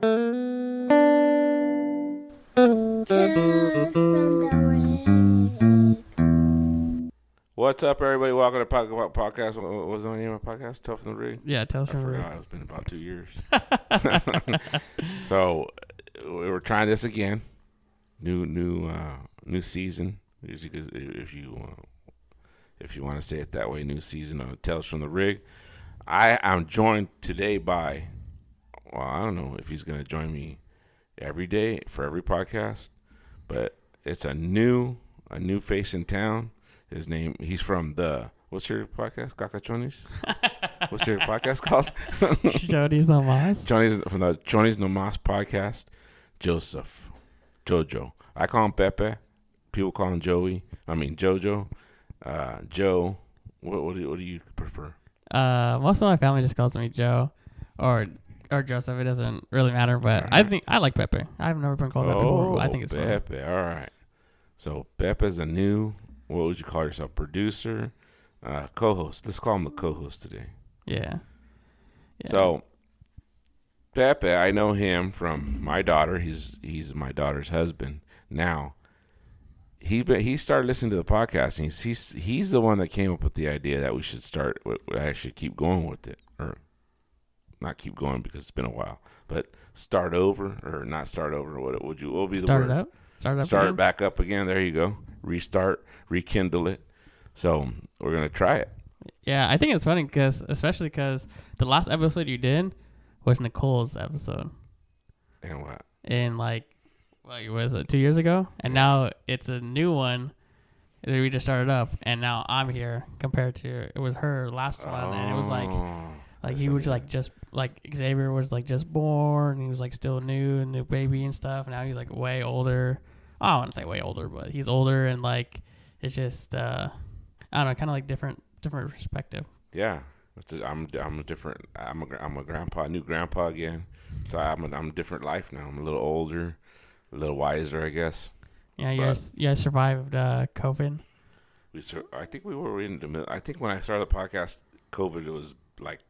What's up, everybody? Welcome to Pocket Pop Podcast. What was the name of the podcast? Tough in the Rig? Yeah, I from the forgot. It's been about two years. so we were trying this again. New, new, uh, new season. If you, if you, uh, if you want to say it that way, new season of Tales from the Rig. I am joined today by, well, I don't know if he's going to join me every day for every podcast, but it's a new, a new face in town. His name, he's from the, what's your podcast? Cacachones? what's your podcast called? Jody's no mas. Johnny's from the Johnny's No Mas podcast. Joseph, Jojo. I call him Pepe. People call him Joey. I mean Jojo. Uh, Joe. What, what do you, what do you prefer? Uh, most of my family just calls me Joe, or or Joseph. It doesn't really matter, but I think I like Pepe. I've never been called that before. I think it's. Oh, Pepe. All right. So Pepe's a new. What would you call yourself? Producer, uh, co-host. Let's call him the co-host today. Yeah. yeah. So Pepe, I know him from my daughter. He's he's my daughter's husband now. He he started listening to the podcast. And he's he's he's the one that came up with the idea that we should start. I should keep going with it, or not keep going because it's been a while, but start over or not start over. What would you? What would be start the it word? up. Start it up. Start again? it back up again. There you go. Restart, rekindle it. So we're gonna try it. Yeah, I think it's funny because, especially because the last episode you did was Nicole's episode, And what? in like, what was it, two years ago? And now it's a new one that we just started up, and now I'm here compared to it was her last one, and it was like. Oh. Like he was like just like Xavier was like just born. and He was like still new, new baby and stuff. Now he's like way older. I don't want to say way older, but he's older and like it's just uh I don't know, kind of like different different perspective. Yeah, I'm I'm a different. I'm a I'm a grandpa, new grandpa again. So I'm a, I'm a different life now. I'm a little older, a little wiser, I guess. Yeah, you But- guys, you guys survived uh, COVID. We sur- I think we were in the middle. I think when I started the podcast, COVID was like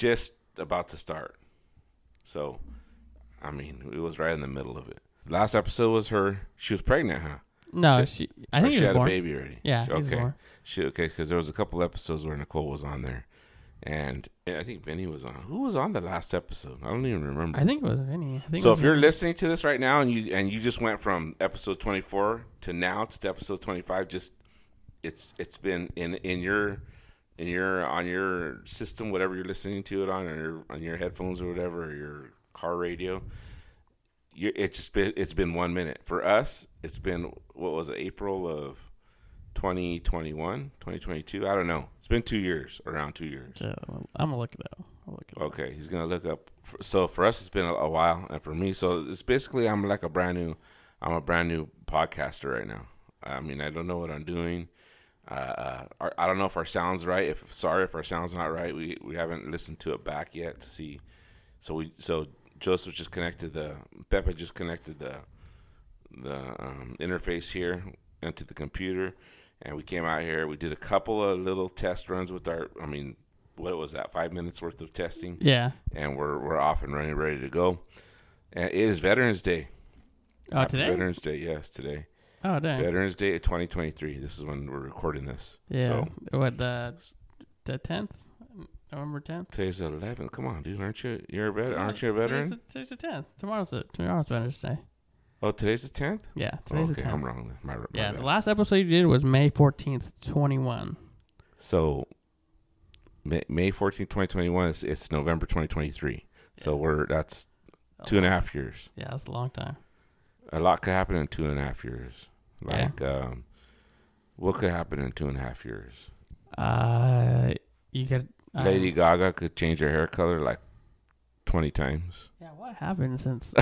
just about to start. So, I mean, it was right in the middle of it. Last episode was her. She was pregnant, huh? No, She- she. I think she had born. a baby already. Yeah, She- he okay. She okay because there was a couple episodes where Nicole was on there, and I think Vinny was on. Who was on the last episode? I don't even remember. I think it was Vinny. I think. So if you're Vinny. listening to this right now and you and you just went from episode 24 to now to episode 25, just it's it's been in in your in your on your system, whatever you're listening to it on, or your, on your headphones or whatever, or your car radio. You it's just been it's been one minute for us. It's been what was it April of 2021, 2022? I don't know. It's been two years, around two years. Yeah, I'm gonna look it up. I'll look it up. Okay, he's gonna look up. So for us, it's been a, a while, and for me, so it's basically I'm like a brand new, I'm a brand new podcaster right now. I mean, I don't know what I'm doing. Uh, uh, our, I don't know if our sound's right. If sorry if our sound's not right, we we haven't listened to it back yet to see. So we so Joseph just connected the Pepe just connected the the um, interface here into the computer, and we came out here. We did a couple of little test runs with our. I mean, what was that? Five minutes worth of testing Yeah. and we're we're off and running, ready to go. And it is Veterans Day. Oh, Happy today. Veterans Day, yes, today. Oh, dang. Veterans Day of 2023. This is when we're recording this. Yeah. So What the the tenth, November tenth. today's the 11th. Come on, dude, aren't you? You're a vet? Aren't you a veteran? Today's the, today's the tenth. Tomorrow's the tomorrow's Veterans Day. Oh, today's the 10th. Yeah, Oh, today's okay, the I'm wrong. My, my Yeah, bad. the last episode you did was May fourteenth, twenty one. So May, May 14th, 2021. It's, it's November 2023. So we're that's two and a half years. Yeah, that's a long time. A lot could happen in two and a half years. Yeah. Like, um, what could happen in two and a half years? Uh, you could. um, Lady Gaga could change her hair color like twenty times. Yeah, what happened since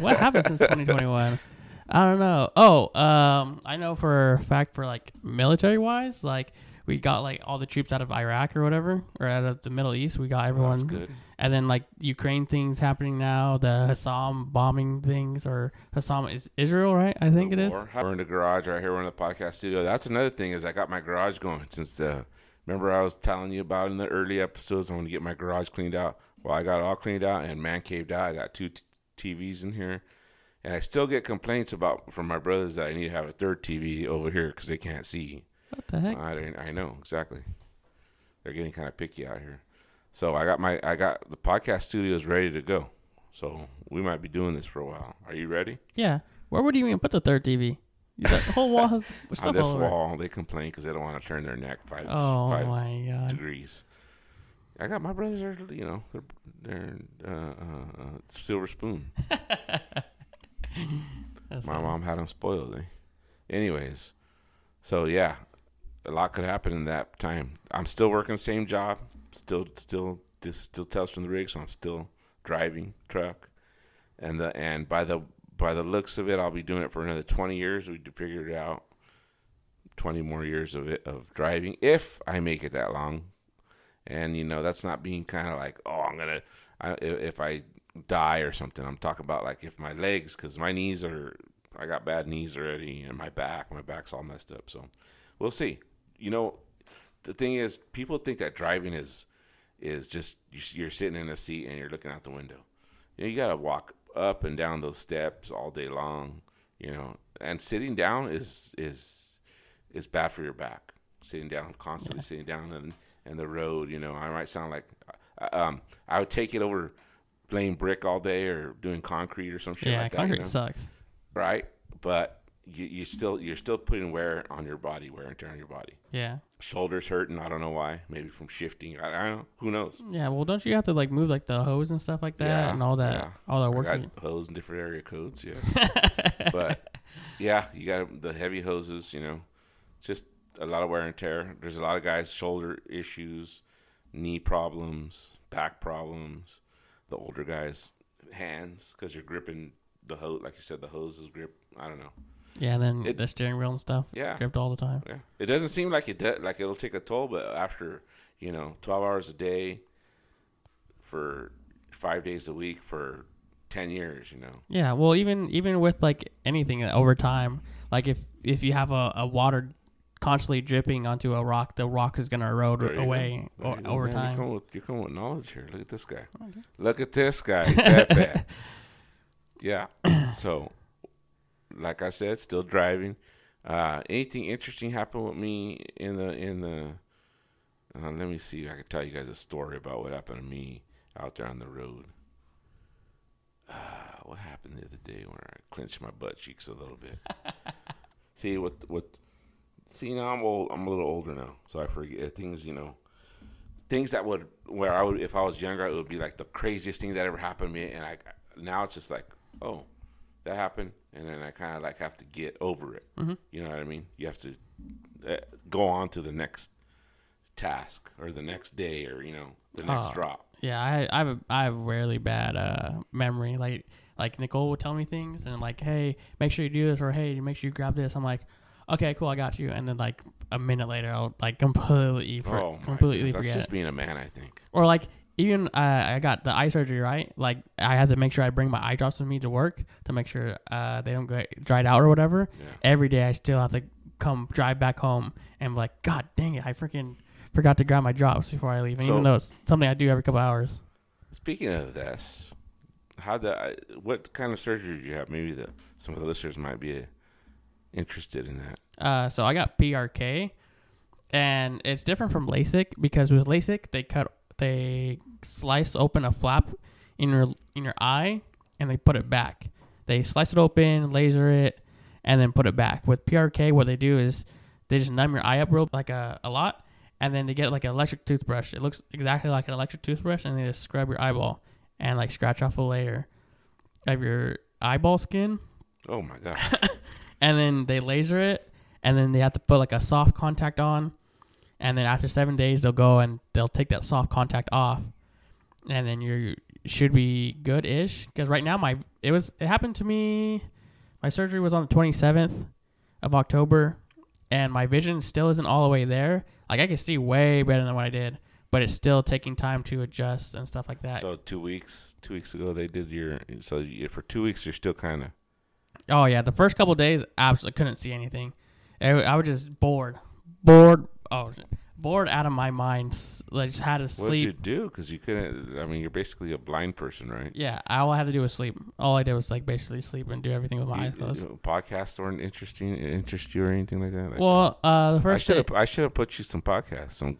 what happened since 2021? I don't know. Oh, um, I know for a fact for like military wise, like we got like all the troops out of Iraq or whatever, or out of the Middle East. We got everyone, That's good. and then like Ukraine things happening now, the Hassam bombing things, or Hassam is Israel, right? I think it is. We're in the garage right here. We're in the podcast studio. That's another thing is I got my garage going since uh, remember I was telling you about in the early episodes. I want to get my garage cleaned out. Well, I got it all cleaned out and man caved out. I got two TVs in here, and I still get complaints about from my brothers that I need to have a third TV over here because they can't see. What the heck? I don't- I know exactly. They're getting kind of picky out here. So I got my I got the podcast studios ready to go. So we might be doing this for a while. Are you ready? Yeah. Where would you even put the third TV? The whole wall has stuff On this wall, they complain because they don't want to turn their neck five Oh five my god. degrees. I got my brothers are you know they're they're uh, uh, uh, silver spoon. My it. mom had them spoiled. Eh? Anyways, so yeah, a lot could happen in that time. I'm still working the same job. Still, still, this still tells from the rig, so I'm still driving truck. And the and by the by the looks of it, I'll be doing it for another 20 years. We figured it out. 20 more years of it of driving if I make it that long. And you know that's not being kind of like oh I'm gonna I, if if I die or something. I'm talking about like if my legs, because my knees are, I got bad knees already, and my back, my back's all messed up. So we'll see. You know, the thing is, people think that driving is is just you- you're sitting in a seat and you're looking out the window. You, know, you got to walk up and down those steps all day long. You know, and sitting down is is is bad for your back. Sitting down, constantly sitting down, and and the road. You know, I might sound like, uh, um, I would take it over laying brick all day or doing concrete or some shit Yeah, like that. concrete you know? sucks. right? But you, you still you're still putting wear on your body, wear and tear on your body. Yeah. Shoulders hurting. I don't know why. Maybe from shifting. I, I don't know. Who knows? Yeah. Well, don't you have to like move like the hose and stuff like that Yeah, and all that, yeah. all that I work? got you- hose in different area codes. Yes, but yeah, you got the heavy hoses. You know, just a lot of wear and tear. There's a lot of guys shoulder issues, knee problems, back problems. The older guys, hands because you're gripping the hose. Like you said, the hoses grip. I don't know. Yeah. And then It- the steering wheel and stuff Yeah, gripped all the time. Yeah, it doesn't seem like it does, like it'll take a toll, but after you know, twelve hours a day for five days a week for ten years, you know. Yeah. Well, even even with like anything uh, over time, like if if you have a, a water constantly dripping onto a rock, the rock is gonna erode go. away o- over man. You're time. coming, with, you're coming with knowledge here. Look at this guy. Okay. Look at this guy. Yeah. So, like I said, still driving. Uh, anything interesting happened with me in the in the? Uh, let me see. I can tell you guys a story about what happened to me out there on the road. Uh, what happened the other day where I clenched my butt cheeks a little bit? see what what? See now I'm old. I'm a little older now, so I forget things. You know, things that would where I would if I was younger, it would be like the craziest thing that ever happened to me, and I now it's just like, oh, that happened, and then I kind of like have to get over it. Mhm. You know what I mean? You have to uh, go on to the next task or the next day or you know the next Oh. drop. Yeah, I, I have a, I have a really bad uh, memory. Like like Nicole would tell me things and like, hey, make sure you do this or hey, make sure you grab this. I'm like, okay, cool, I got you. And then like a minute later, I'll like completely for, oh completely goodness, that's forget. just being a man, I think. or like even uh, I got the eye surgery right. Like I had to make sure I bring my eye drops with me to work to make sure uh, they don't get dried out or whatever. Yeah. Every day I still have to come drive back home and be like, God dang it, I freaking forgot to grab my drops before I leave. And So- even though it's something I do every couple hours. Speaking of this, how the what kind of surgery did you have? Maybe the some of the listeners might be uh, interested in that. Uh, so I got PRK, and it's different from LASIK because with LASIK they cut they slice open a flap in your in your eye and they put it back. They slice it open, laser it, and then put it back. With PRK, what they do is they just numb your eye up real like a, a lot, and then they get like an electric toothbrush. It looks exactly like an electric toothbrush, and they just scrub your eyeball and like scratch off a layer of your eyeball skin Oh my god! and then they laser it, and then they have to put like a soft contact on, and then after seven days they'll go and they'll take that soft contact off, and then you should be good ish. Because right now my it was it happened to me, my surgery was on the twenty seventh of October, and my vision still isn't all the way there. Like I can see way better than what I did, but it's still taking time to adjust and stuff like that. so two weeks, two weeks ago they did your. So you, for two weeks you're still kind of. Oh yeah, the first couple days absolutely couldn't see anything. I, I was just bored, bored. Oh, bored out of my mind. Like just had to sleep. What did you sleep. do? Because you couldn't. I mean, you're basically a blind person, right? Yeah, all I had to do was sleep. All I did was like basically sleep and do everything with my eyes You- closed. you- podcasts weren't interesting, interest you or anything like that. Like, Well, uh, the I first should day, have. I should have put you some podcasts. Some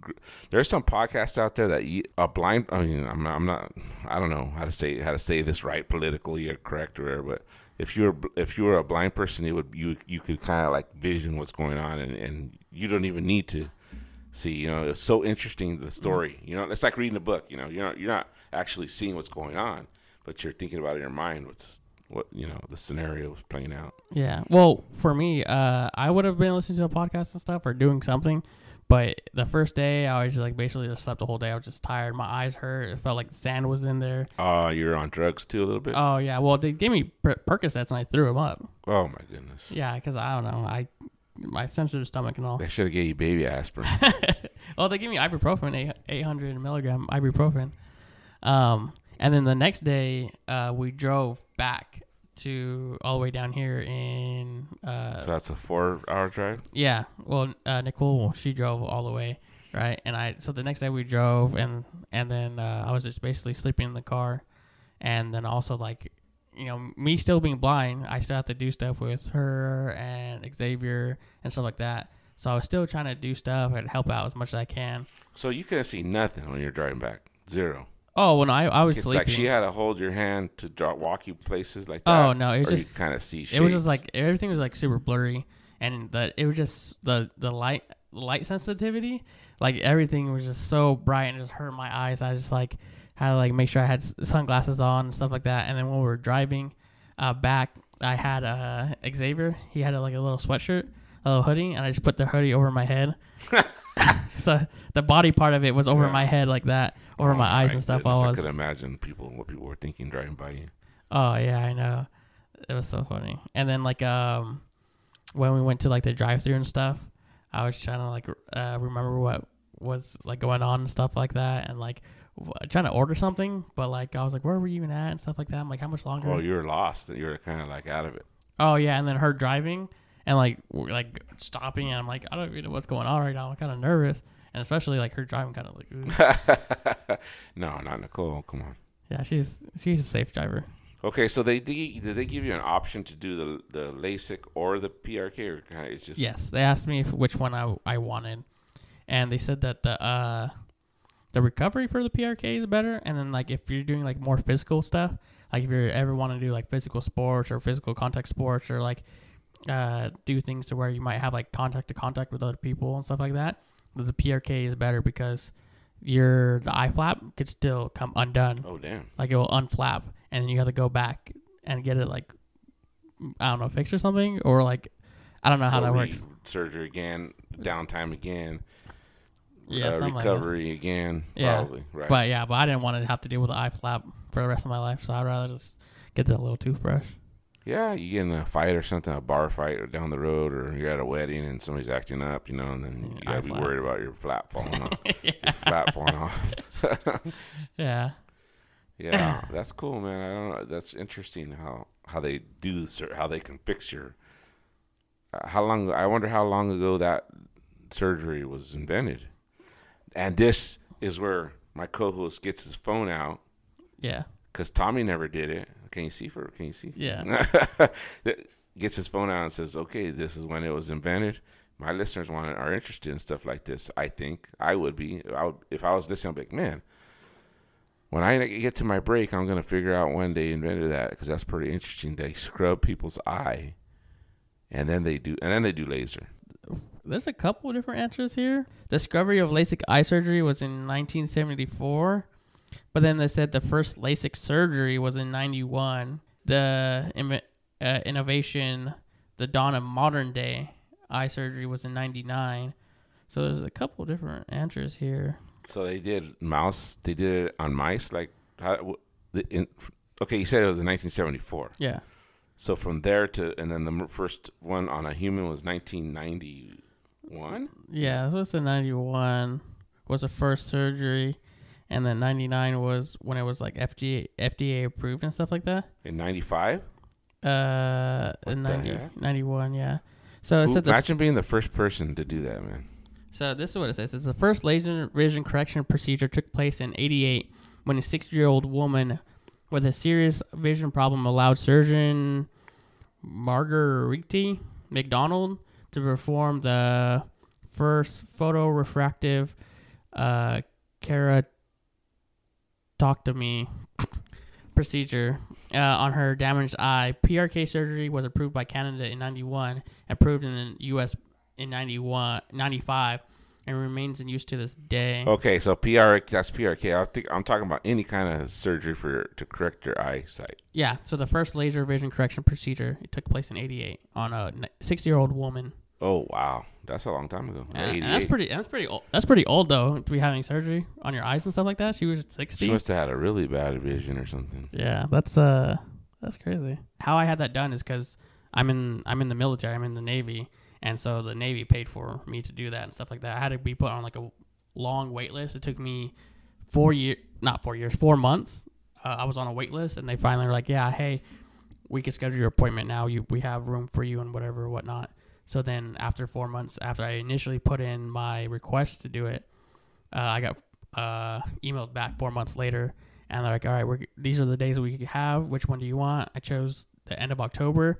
gr- there's some podcasts out there that you, a blind. I mean, I'm not, I'm not. I don't know how to say how to say this right politically or correct or whatever. But if you're if you were a blind person, it would you you could kind of like vision what's going on, and and you don't even need to see. You know, it's so interesting the story. You know, it's like reading a book. You know, you're not you're not actually seeing what's going on, but you're thinking about it in your mind. What's what you know the scenario is playing out. yeah. Well, for me, uh, I would have been listening to a podcast and stuff or doing something. But the first day, I was just like basically just slept the whole day. I was just tired. My eyes hurt. It felt like sand was in there. Oh, you're on drugs too a little bit. Oh yeah. Well, they gave me per- Percocets and I threw them up. oh my goodness. Yeah, because I don't know. I my sensitive stomach and all. They should have gave you baby aspirin. well, they gave me ibuprofen, 800 milligram ibuprofen. Um, and then the next day, uh, we drove back to all the way down here in. Uh, so that's a four-hour drive. yeah, well, uh, Nicole she drove all the way, right? And I so the next day we drove, and and then uh, I was just basically sleeping in the car, and then also like. You know, me still being blind, I still have to do stuff with her and Xavier and stuff like that. So I was still trying to do stuff and help out as much as I can. So you couldn't see nothing when you're driving back. Zero. Oh, when I I was sleeping. like she had to hold your hand to draw, walk you places like oh, that. oh no, it was just kind of see. it was just like everything was like super blurry, and the it was just the the light light sensitivity, like everything was just so bright and just hurt my eyes. I was just like had to like make sure I had sunglasses on and stuff like that. And then when we were driving uh, back, I had uh, Xavier. He had a, like a little sweatshirt, a little hoodie, and I just put the hoodie over my head. so the body part of it was over Yeah. my head like that, over Oh my eyes and stuff. goodness, While I I could imagine people what people were thinking driving by you. Oh yeah, I know. It was so funny. And then like um when we went to like the drive through and stuff, I was trying to like uh, remember what was like going on and stuff like that and like trying to order something, but like I was like where were you even at and stuff like that. I'm like how much longer? Oh, you were lost. You were kind of like out of it. oh yeah, and then her driving and like like stopping and I'm like I don't even know what's going on right now. I'm kind of nervous. And especially like her driving kind of like no, not Nicole. Come on. yeah, she's she's a safe driver. Okay, so they did did they give you an option to do the the LASIK or the PRK, or kind of it's just Yes, they asked me if, which one I, I wanted, and they said that the uh the recovery for the PRK is better, and then like if you're doing like more physical stuff, like if you ever want to do like physical sports or physical contact sports or like uh do things to where you might have like contact to contact with other people and stuff like that, the PRK is better because your the eye flap could still come undone, Oh damn. like it will unflap, and then you have to go back and get it like I don't know fixed or something, or like I don't know how that works. Surgery again, downtime again, Yeah, uh, something like recovery again. Yeah, probably right. But yeah, but I didn't want to have to deal with the eye flap for the rest of my life, so I'd rather just get that little toothbrush. yeah, you get in a fight or something, a bar fight or down the road, or you're at a wedding and somebody's acting up, you know, and then you gotta be flap. worried about your flap falling off. yeah. Your flap falling off. yeah. Yeah, that's cool, man. I don't know. That's interesting how how they do how they can fix your. Uh, how long? I wonder how long ago that surgery was invented. And this is where my co-host gets his phone out Yeah. because Tommy never did it. Can you see for? Can you see? Yeah. gets his phone out and says, "Okay, this is when it was invented." My listeners want are interested in stuff like this. I think I would be. I would, if I was listening, I'd be like, "Man, when I get to my break, I'm gonna figure out when they invented that because that's pretty interesting. They scrub people's eye, and then they do, and then they do laser. There's a couple of different answers here. Discovery of LASIK eye surgery was in 1974, but then they said the first LASIK surgery was in 91. The uh, innovation, the dawn of modern day eye surgery was in 99. So there's a couple different answers here. So they did mouse. They did it on mice. Like, how, the, in, okay, you said it was in 1974. Yeah. So from there to, and then the first one on a human was 1991. Yeah, this was the 91 was the first surgery and then 99 was when it was like FDA FDA approved and stuff like that. In 95? Uh What in 90, 91, yeah. So it said the Imagine being the first person to do that, man. So this is what it says. It's the first laser vision correction procedure took place in 88 when a 60-year-old woman with a serious vision problem allowed surgeon Marguerite McDonald to perform the first photorefractive uh, keratectomy procedure uh, on her damaged eye. PRK surgery was approved by Canada in 91, approved in the U.S. in 91, 95, and remains in use to this day. Okay, so PR that's PRK. I think I'm talking about any kind of surgery for to correct your eyesight. Yeah, so the first laser vision correction procedure it took place in 88 on a 60-year-old woman. Oh wow, that's a long time ago. And, and that's pretty that's pretty old. That's pretty old though to be having surgery on your eyes and stuff like that. She was 60. She must have had a really bad vision or something. Yeah, that's uh that's crazy. How I had that done is cuz I'm in I'm in the military, I'm in the navy, and so the navy paid for me to do that and stuff like that. I had to be put on like a long wait list. It took me 4 year not 4 years, 4 months. Uh, I was on a wait list and they finally were like, "Yeah, hey, we can schedule your appointment now. You we have room for you and whatever whatnot." So then after 4 months after I initially put in my request to do it, uh, I got uh, emailed back 4 months later and they're like, "All right, we're, these are the days we have. Which one do you want?" I chose the end of October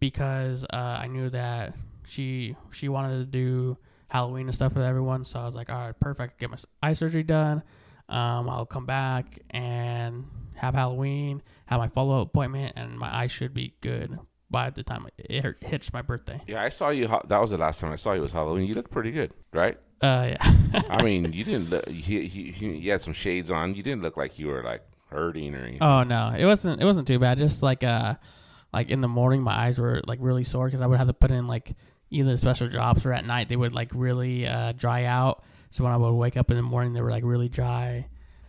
because uh, I knew that she she wanted to do Halloween and stuff with everyone. So I was like, "All right, perfect. Get my eye surgery done. Um, I'll come back and have Halloween, have my follow up appointment, and my eye should be good by the time it hit- hits my birthday." Yeah, I saw you. That was the last time I saw you was Halloween. You looked pretty good, right? Uh, yeah. I mean, you didn't. Look, you, you, you you had some shades on. You didn't look like you were like hurting or anything. Oh no, it wasn't. It wasn't too bad. Just like uh, like in the morning, my eyes were like really sore because I would have to put in like either special drops or at night they would like really uh, dry out. So when I would wake up in the morning, they were like really dry,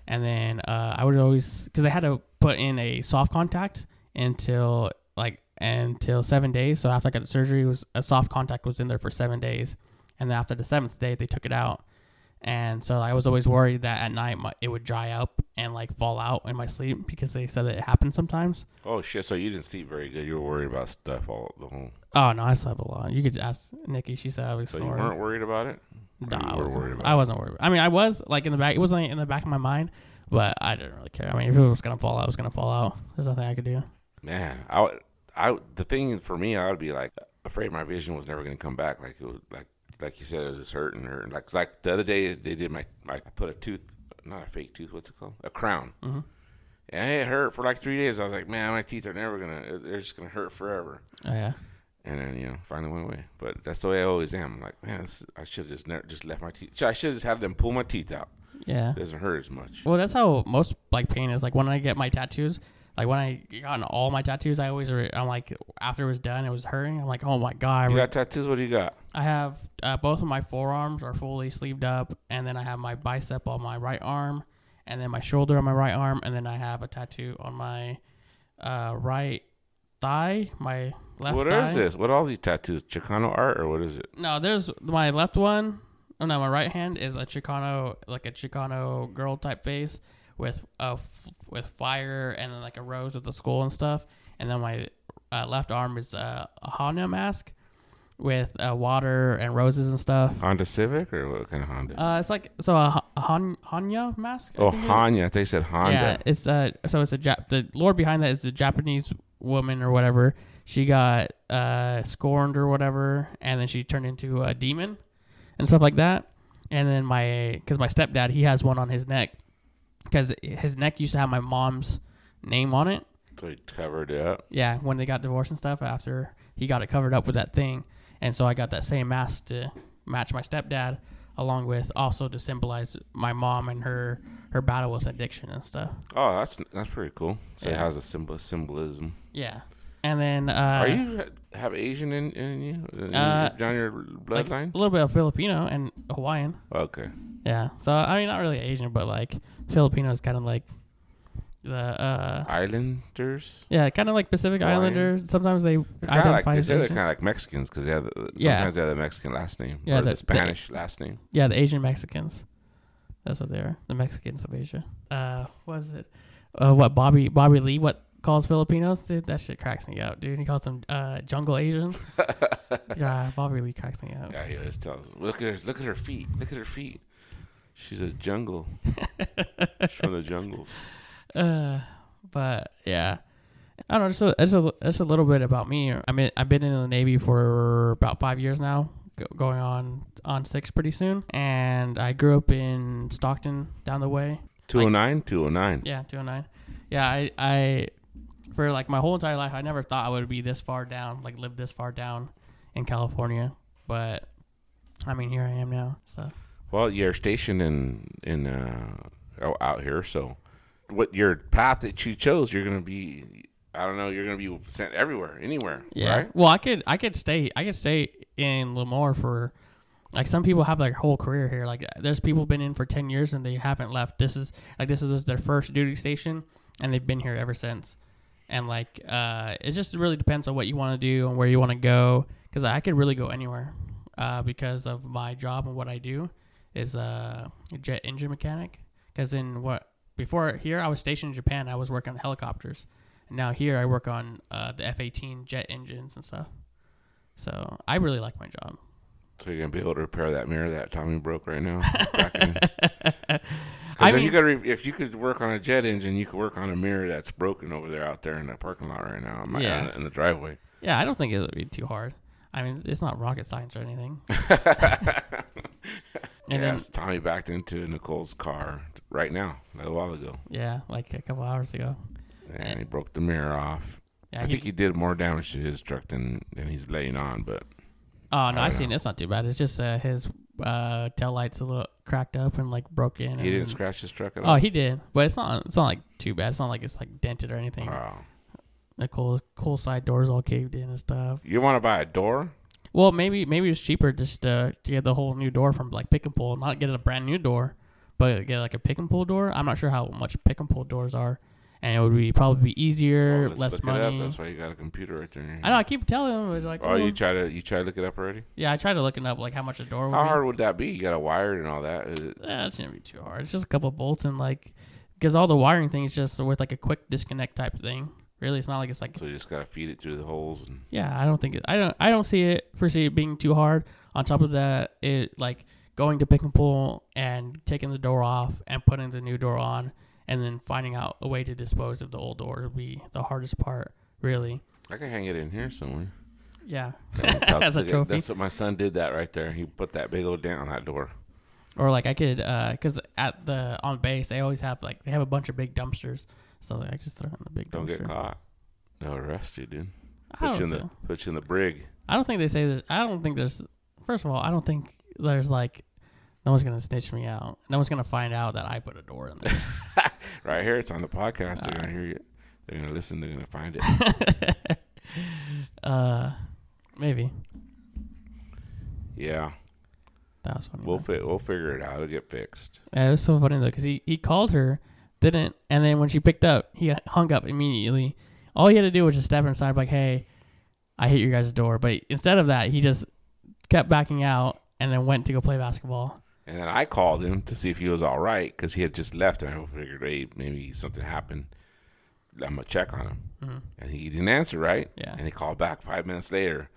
and then uh, I would always because I had to put in a soft contact until like until seven days. So after I got the surgery, was a soft contact was in there for seven days, and then after the seventh day, they took it out. And so I was always worried that at night my, it would dry up and like fall out in my sleep because they said that it happened sometimes. Oh shit! So you didn't sleep very good. You were worried about stuff all the whole. Oh no, I slept a lot. You could ask Nikki. She said I was So you weren't worried about it. No, I wasn't. worried about I wasn't worried. I mean, I was like in the back. It wasn't in the back of my mind, but I didn't really care. I mean, if it was gonna fall out, it was gonna fall out. There's nothing I could do. Man, I, would- I, the thing for me, I would be like afraid my vision was never gonna come back. Like it was like, like you said, it was just hurting or like, like the other day they did my, my I put a tooth, not a fake tooth, what's it called, a crown, Mm-hmm. and it hurt for like three days. I was like, man, my teeth are never gonna, they're just gonna hurt forever. Oh yeah. And then you know, finally went away. But that's the way I always am. I'm like, man, this, I should have just never just left my teeth. I should just have them pull my teeth out. Yeah. It doesn't hurt as much. Well, that's how most like pain is. Like when I get my tattoos, like when I got all my tattoos, I always re- I'm like after it was done, it was hurting. I'm like, oh my god. You got tattoos? What do you got? I have uh, both of my forearms are fully sleeved up, and then I have my bicep on my right arm, and then my shoulder on my right arm, and then I have a tattoo on my uh, right thigh, my left What thigh. is this? What are all these tattoos? Chicano art or what is it? No, there's my left one. Oh no, my right hand is a Chicano, like a Chicano girl type face with a with fire and then like a rose with the skull and stuff. And then my uh, left arm is uh, a Hannya mask with uh, water and roses and stuff. Honda Civic or what kind of Honda? Uh, it's like so a, a Han- Hannya mask. I oh, think it is. Hannya. They said Honda. Yeah, it's uh so it's a Jap- the lord behind that is a Japanese woman or whatever. She got uh scorned or whatever, and then she turned into a demon and stuff like that. And then my because my stepdad he has one on his neck because his neck used to have my mom's name on it. So he covered it up. Yeah, when they got divorced and stuff after he got it covered up with that thing, and so I got that same mask to match my stepdad, along with also to symbolize my mom and her her battle with addiction and stuff. Oh, that's that's pretty cool. So it has a symbol symbolism. Yeah. And then uh Are you have Asian in, in you? In Uh, your, on your like, bloodline? a little bit of Filipino and Hawaiian. okay. Yeah. So I mean not really Asian, but like Filipino is kind of like the uh Islanders. yeah, kind of like Pacific Hawaiian. Islander. Sometimes they They're kinda like, identify they as say they're Asian. kind of like Mexicans because they have the, sometimes Yeah. they have the Mexican last name Yeah, or the- the, Spanish last name. Yeah, the Asian Mexicans. That's what they are. The Mexicans of Asia. Uh, what is it? Uh, what Bobby Bobby Lee? What calls Filipinos, dude, that shit cracks me up, dude. He calls them uh, jungle Asians. yeah, Bobby Lee cracks me up. Yeah, he always tells. Look at her. Look at her feet. Look at her feet. She's a jungle. She's from the jungles. Uh, but yeah, I don't know. Just a, just a, just a little bit about me. I mean, I've been in the Navy for about five years now, go, going on on six pretty soon. And I grew up in Stockton, down the way. 209, 209. Yeah, two hundred nine. Yeah, I I for like my whole entire life, I never thought I would be this far down, like live this far down in California. But I mean, here I am now. So Well, you're stationed in in uh, out- out here, so what your path that you chose, you're gonna be. I don't know. You're gonna be sent everywhere, anywhere. Yeah. Right? Well, I could I could stay I could stay in Lemoore for like some people have their whole career here. Like there's people been in for 10 years and they haven't left. This is like this is their first duty station and they've been here ever since. And like uh it just really depends on what you want to do and where you want to go cuz I could really go anywhere uh because of my job and what I do is uh, a jet engine mechanic cuz in what before here I was stationed in Japan. I was working on helicopters. And now here I work on uh, the F-18 jet engines and stuff. So I really like my job. So you're gonna be able to repair that mirror that Tommy broke right now. Back in- if mean- you could, re- if you could work on a jet engine, you could work on a mirror that's broken over there out there in the parking lot right now. My, Yeah. in the driveway. Yeah, I don't think it would be too hard. I mean, it's not rocket science or anything. And then, yes, Tommy backed into Nicole's car right now, a while ago, yeah, like a couple hours ago. and he broke the mirror off. Yeah, I he- think he did more damage to his truck than than he's laying on, but oh no, I I don't seen. It's not too bad. It's just uh, his uh, tail lights a little cracked up and like broken. he didn't scratch his truck at all. Oh, all. he did, but it's not. It's not like too bad. It's not like it's like dented or anything. wow. Nicole's cool side doors all caved in and stuff. You want to buy a door? Well, maybe maybe it's cheaper just uh, to get the whole new door from like pick and pull, not get a brand new door, but get like a pick and pull door. I'm not sure how much pick and pull doors are, and it would be probably be easier, Well, less look It money. That's why you got a computer right there. I know. I keep telling them, like, Oh, oh, you try to you try to look it up already? yeah, I tried to looking up like how much a door would How be. hard would that be? You got to wire it and all that. Is it? Eh, it shouldn't be too hard. It's just a couple of bolts and like, because all the wiring thing is just with like a quick disconnect type thing. Really, it's not like it's like So you just got to feed it through the holes and Yeah, I don't think it. I don't. I don't see it foresee it being too hard. On top of that, it like going to pick and pull and taking the door off and putting the new door on, and then finding out a way to dispose of the old door would be the hardest part. Really. I can hang it in here somewhere. Yeah. As a trophy. That's what my son did that right there. He put that big old dent on that door. Or like I could, uh, cause at the on base they always have like they have a bunch of big dumpsters, so I just throw it in the big Don't dumpster. get caught. They'll arrest you, dude. I Put you in the put you in the brig. I don't think they say this. I don't think there's. First of all, I don't think there's like. No one's gonna snitch me out. No one's gonna find out that I put a door in there. Right here, it's on the podcast. They're gonna hear you. They're gonna listen. They're gonna find it. uh, maybe yeah, that was funny. we'll though. fi- we'll figure it out. It'll get fixed. Yeah, it was so funny though, because he he called her, didn't, and then when she picked up, he hung up immediately. All he had to do was just step inside, like, "Hey, I hit your guys' door," but instead of that, he just kept backing out and then went to go play basketball. And then I called him to see if he was all right because he had just left, and I figured, hey, maybe something happened. I'm gonna check on him, Mhm. and he didn't answer right. Yeah. And he called back five minutes later.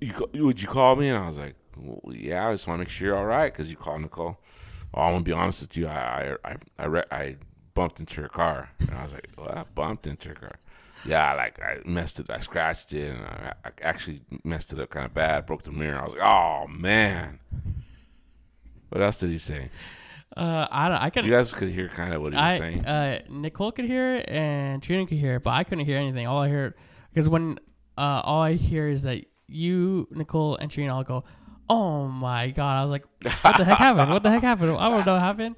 You would you call me? And I was like, well, yeah, I just want to make sure you're all right because you called Nicole. Oh, I'm gonna be honest with you. I I I I, re- I bumped into your car, and I was like, what? I bumped into your car. Yeah, like I messed it. I scratched it, and I, I actually messed it up kind of bad. Broke the mirror. I was like, oh man. What else did he say? Uh, I don't. I could. You guys could hear kind of what he was I saying. uh Nicole could hear it and Trina could hear it, but I couldn't hear anything. All I heard because when uh all I hear is that you, Nicole, and Trina all go, "Oh my god!" I was like, "What the heck happened? What the heck happened? I don't know what happened."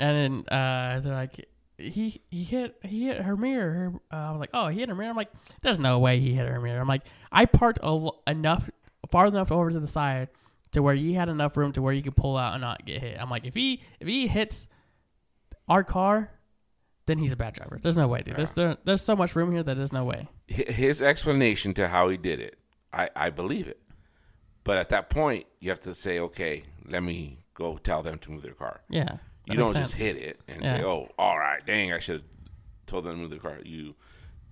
And then uh they're like, "He he hit he hit her mirror." Her, uh, I was like, "Oh, he hit her mirror." I'm like, "There's no way he hit her mirror." I'm like, "I parked a, l- enough far enough over to the side." To where you had enough room to where you could pull out and not get hit. I'm like, if he if he hits our car, then he's a bad driver. There's no way, dude. There's there, there's so much room here that there's no way. His explanation to how he did it, I, I believe it. But at that point, you have to say, okay, let me go tell them to move their car. Yeah. You don't makes just hit it and say, oh, all right, dang, I should have told them to move the car. You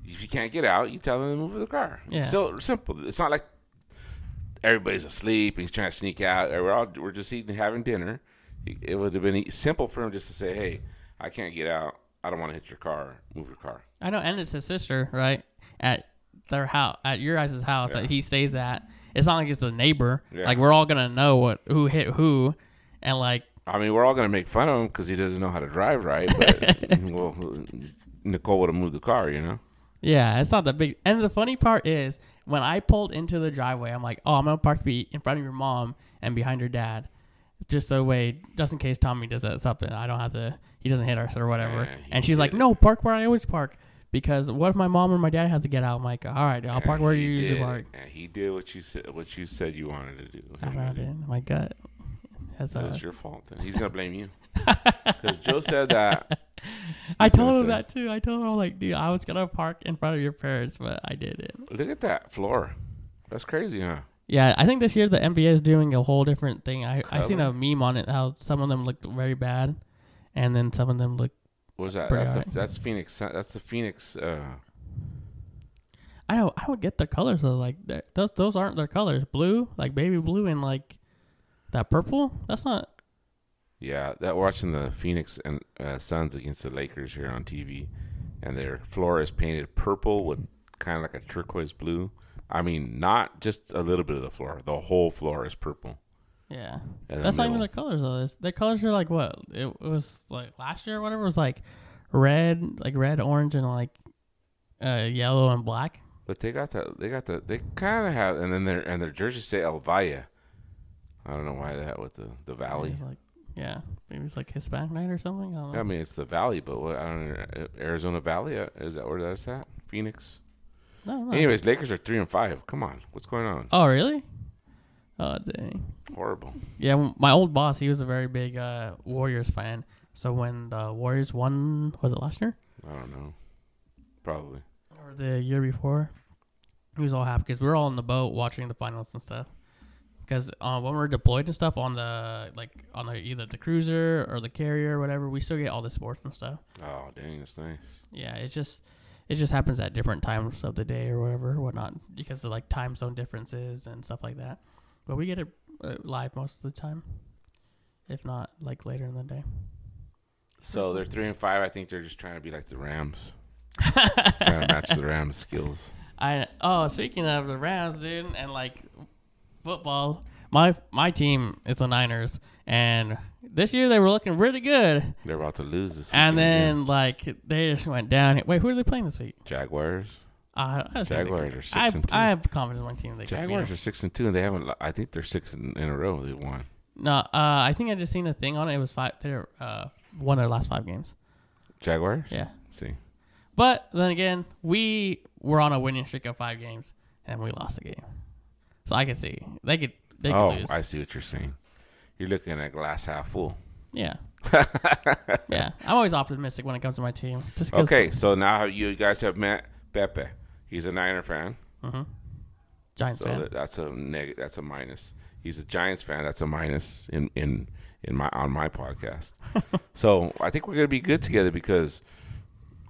If you can't get out, you tell them to move the car. Yeah. It's so simple. It's not like everybody's asleep and he's trying to sneak out. We're all we're just eating, having dinner. It- would have been simple for him just to say, "Hey, I can't get out. I don't want to hit your car. Move your car." I know, and it's his sister, right? At their house, at your guys' house Yeah. that he stays at. It's not like it's the neighbor. Yeah. Like we're all gonna know what who hit who, and like I mean, we're all gonna make fun of him because he doesn't know how to drive right. But well, Nicole would have moved the car, you know. yeah, it's not that big. And the funny part is when I pulled into the driveway, I'm like, oh, I'm gonna park be in front of your mom and behind your dad, just so way just in case Tommy does something, I don't have to. He doesn't hit us or whatever. Yeah, and she's like, it. no, park where I always park. Because what if my mom or my dad have to get out? I'm like, all right, I'll park where he you usually park. And he did what you said. What you said you wanted to do. I know, dude. My gut. Has That a, was your fault. Then he's gonna blame you because Joe said that. I told him say- that too. I told him like, dude, I was gonna park in front of your parents, but I didn't. Look at that floor. That's crazy, huh? Yeah, I think this year the NBA is doing a whole different thing. I I seen a meme on it how some of them looked very bad, and then some of them look. What was that? That's the, that's Phoenix. That's the Phoenix. Uh, I don't I don't get the colors though. Like those those aren't their colors. Blue, like baby blue, and like that purple. That's not. yeah, that we're watching the Phoenix and uh, Suns against the Lakers here on TV, and their floor is painted purple with kind of like a turquoise blue. I mean, not just a little bit of the floor. The whole floor is purple. Yeah, the that's not even the colors though. It's, their colors are like what it, it was like last year or whatever. It was like red, like red, orange, and like uh, yellow and black. But they got that. They got the. They kind of have, and then their and their jerseys say El Valle. I don't know why that with the the valley. Maybe like, yeah, maybe it's like Hispanic night or something. I don't know. I mean, it's the valley, but what I don't know. Arizona Valley uh, is that where that's at? Phoenix. no, no. Anyways, Lakers are three and five. Come on, what's going on? Oh, really? Oh, dang. Horrible. Yeah, my old boss, he was a very big uh, Warriors fan. So when the Warriors won, was it last year I don't know. Probably. or the year before? He was all happy because we were all in the boat watching the finals and stuff. Because uh, when we're deployed and stuff on the like on the either the cruiser or the carrier or whatever, we still get all the sports and stuff. Oh, dang, that's nice. Yeah, it's just it just happens at different times of the day or whatever, or whatnot, because of like time zone differences and stuff like that. But we get it uh, live most of the time, if not like later in the day. So they're three and five. I think they're just trying to be like the Rams, trying to match the Rams' skills. I oh, speaking of the Rams, dude, and like football, my my team is the Niners, and this year they were looking really good, They're about to lose this. and weekend again. then like they just went down. Wait, who are they playing this week? Jaguars. Uh, I just think they Jaguars are six I, and two. I have confidence in my team. They Jaguars are six and two, and they haven't. I think they're six in, in a row. They won. No, uh, I think I just seen a thing on it. It was five. They uh, won their last five games. Jaguars. Yeah, Let's see. but then again, we were on a winning streak of five games and we lost the game. So I can see they could they could oh, lose. I see what you're saying. You're looking at glass half full. yeah, yeah. I'm always optimistic when it comes to my team. Just Okay, so now you guys have met Pepe. He's a Niner fan, Mm Mhm. Giants so fan. that's a neg- That's a minus. He's a Giants fan. That's a minus in in in my on my podcast. so I think we're gonna be good together because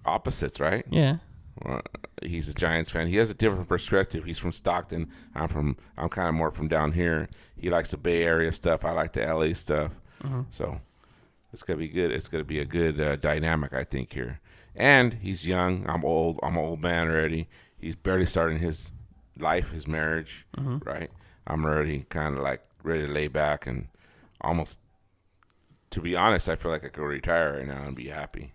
opposites, right? yeah, Uh, he's a Giants fan. He has a different perspective. He's from Stockton. I'm from. I'm kind of more from down here. He likes the Bay Area stuff. I like the LA stuff. Mm-hmm. So it's gonna be good. It's gonna be a good uh, dynamic, I think here. And he's young. I'm old. I'm an old man already. He's barely starting his life, his marriage. Mm-hmm. Right. I'm already kind of like ready to lay back and almost. To be honest, I feel like I could retire right now and be happy.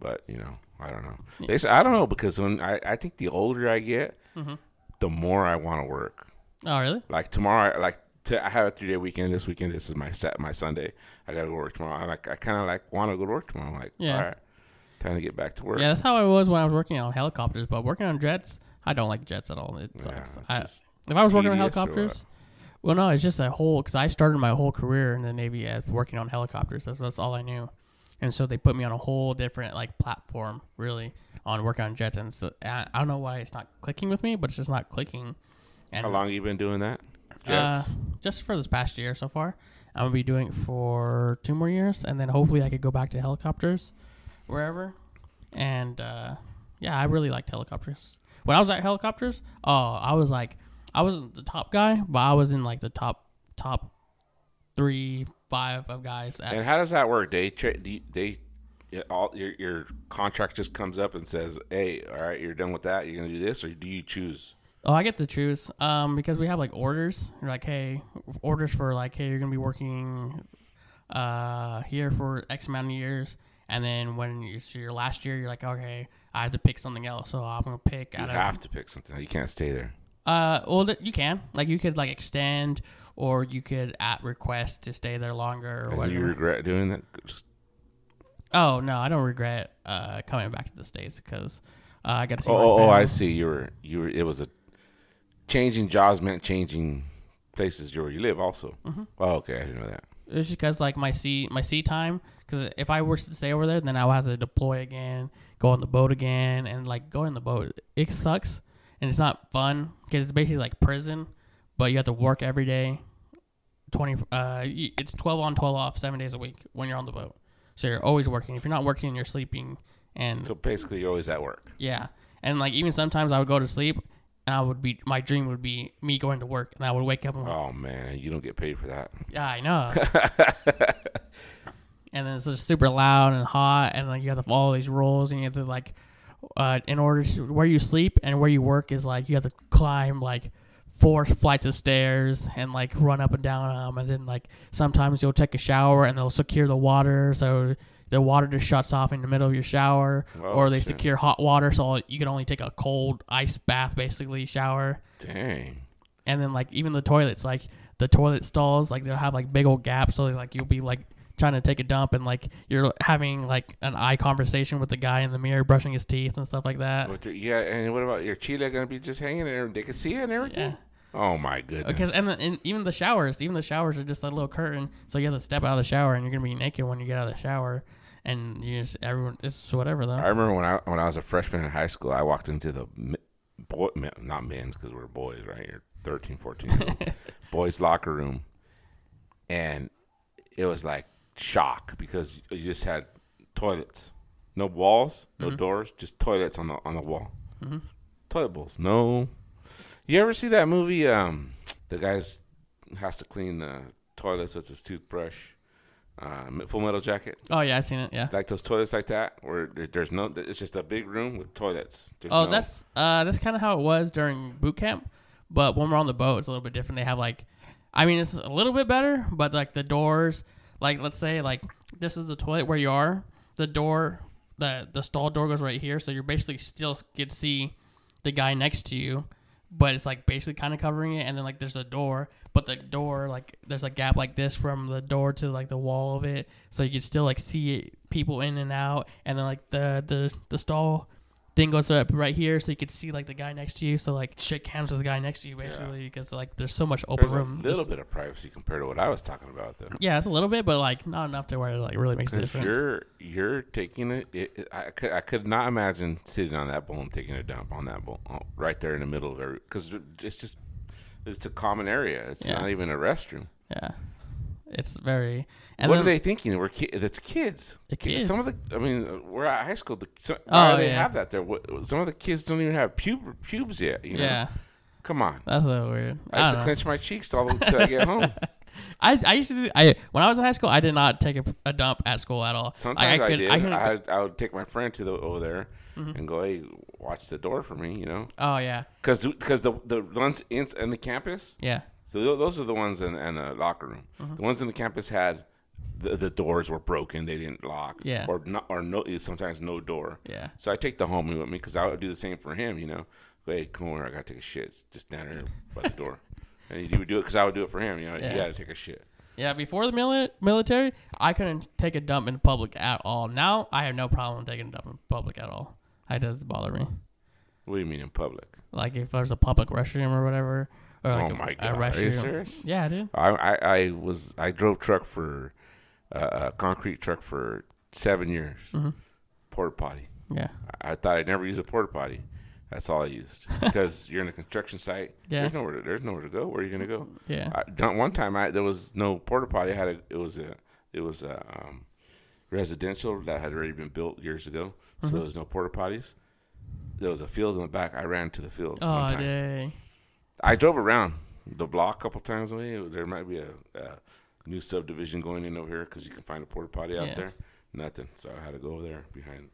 But you know, I don't know. They say, I don't know because when I, I think the older I get, Mm-hmm. the more I want to work. Oh really? Like tomorrow, like to, I have a three day weekend. This weekend, this is my set, my Sunday. I got to go work tomorrow. I like I kind of like want to go to work tomorrow. I'm like, Yeah. all right, time to get back to work. Yeah, that's how I was when I was working on helicopters. But working on jets, I don't like jets at all. It sucks. it's I, if I was working on helicopters, well, no, it's just a whole because I started my whole career in the Navy as working on helicopters. That's that's all I knew, and so they put me on a whole different like platform, really, on working on jets. And so, I, I don't know why it's not clicking with me, but it's just not clicking. And How long you been doing that? Uh, Jets. just for this past year so far. I'm gonna be doing it for two more years, and then hopefully I could go back to helicopters, wherever. And uh, Yeah, I really liked helicopters. When I was at helicopters, oh, I was like, I wasn't the top guy, but I was in like the top top three, five of guys. At, And how does that work? They tra- do you- they all your your contract just comes up and says, "Hey, all right, you're done with that. You're gonna do this, or do you choose?" Oh, I get to choose. Um, because we have like orders. You're like, hey, orders for like, hey, you're gonna be working, uh, here for X amount of years, and then when it's your last year, you're like, okay, I have to pick something else, so I'm gonna pick out of You have of. to pick something. You can't stay there. Uh, well, th- you can like you could like extend, or you could at request to stay there longer or Do whatever. you regret doing that? Just, oh no, I don't regret uh coming back to the states because uh, I got to see. oh, my oh, oh, I family. see. You were you were. It was a changing jobs meant changing places where you live. Also. Mm-hmm. Oh, okay. I didn't know that. It's just because like my sea my sea time. Because if I were to stay over there, then I would have to deploy again, go on the boat again, and like going on the boat, it sucks and it's not fun because it's basically like prison, but you have to work every day. Twenty, uh, it's twelve on, twelve off, seven days a week when you're on the boat. So you're always working. If you're not working, you're sleeping, and So basically, you're always at work. yeah, and like even sometimes I would go to sleep, and I would be my dream would be me going to work, and I would wake up and Oh man, you don't get paid for that. yeah, I know. and then it's just super loud and hot, and like you have to follow these rules, and you have to like, uh, in order to where you sleep and where you work is like you have to climb like four flights of stairs and like run up and down them, and then like sometimes you'll take a shower and they'll secure the water so the water just shuts off in the middle of your shower, Oh, or they shit. secure hot water so you can only take a cold ice bath basically shower Dang. and then like even the toilets like the toilet stalls like they'll have like big old gaps so like you'll be like trying to take a dump and like you're having like an eye conversation with the guy in the mirror brushing his teeth and stuff like that your- yeah, and what about your chile gonna be just hanging there? They can see it and everything. yeah Oh my goodness. because and, the, and even the showers even the showers are just a little curtain. So you have to step out of the shower and you're gonna be naked when you get out of the shower. And you just everyone it's whatever though. I remember when I when I was a freshman in high school, I walked into the boy, not men's because we're boys, right? You're 13, 14 boys locker room, and it was like shock because you just had toilets, no walls, no mm-hmm. doors, just toilets on the on the wall, mm-hmm. toilet bowls. No, you ever see that movie? Um, the guy's has to clean the toilets with his toothbrush. Uh, Full Metal Jacket oh yeah i seen it yeah like those toilets like that where there's no it's just a big room with toilets There's Oh, no- that's uh, that's kind of how it was during boot camp. But when we're on the boat, it's a little bit different. They have like, I mean, it's a little bit better, but like the doors, like let's say like this is the toilet where you are. The door, the the stall door goes right here, so you're basically still can see the guy next to you, but it's like basically kind of covering it. And then like there's a door, but the door like there's a gap like this from the door to like the wall of it, so you can still like see people in and out. And then like the the the stall thing goes up right here, so you can see like the guy next to you. So like shake hands with the guy next to you basically because like there's so much open there's a little Just- bit of privacy compared to what I was talking about though Yeah, it's a little bit, but like not enough to where it like really makes a difference. you're you're taking it, it, I could I could not imagine sitting on that bowl and taking a dump on that bowl oh, right there in the middle of every because it's just it's a common area it's Yeah. not even a restroom Yeah, it's very. And what then, are they thinking we're ki- that's kids The Ki- some of the I mean we're at high school the, so, why Oh, do they yeah. have that there what, some of the kids don't even have pub- pubes yet you know Yeah, come on that's so weird. I I, used to know. clench my cheeks all the until I get home. I, I used to do. I when I was in high school, I did not take a, a dump at school at all. Sometimes I, could, did. I I, could, had, I would take my friend to the over there Mm-hmm. and go, "Hey, watch the door for me," you know, oh yeah, because because the the ones in, in the campus, yeah, so tho- those are the ones in, in the locker room. Mm-hmm. The ones in the campus had the, the doors were broken; they didn't lock, Yeah. or not, or no, sometimes no door. yeah. So I take the homie with me because I would do the same for him, you know. Hey, come over, I gotta take a shit. Just stand there by the door, and he would do it because I would do it for him. You know, Yeah. you gotta take a shit. Yeah, before the mili- military, I couldn't take a dump in public at all. Now I have no problem taking a dump in public at all. It doesn't bother me. What do you mean in public? Like if there's a public restroom or whatever, or like oh a, my god, are you serious? Yeah, dude. I, I, I was I drove truck for uh, a concrete truck for seven years. Mhm. Porta potty. Yeah, I, I thought I'd never use a porta potty. That's all I used because you're in a construction site. Yeah. There's nowhere. To, there's nowhere to go. Where are you gonna go? yeah, I, one time. I there was no porta potty. I had a. It was a. It was a um, residential that had already been built years ago. So Mm-hmm. there was no porta potties. there was a field in the back. I ran to the field. Oh, one time. dang. I drove around the block a couple times away. There might be a, a new subdivision going in over here because you can find a porta potty out Yeah. there. Nothing. So I had to go over there behind.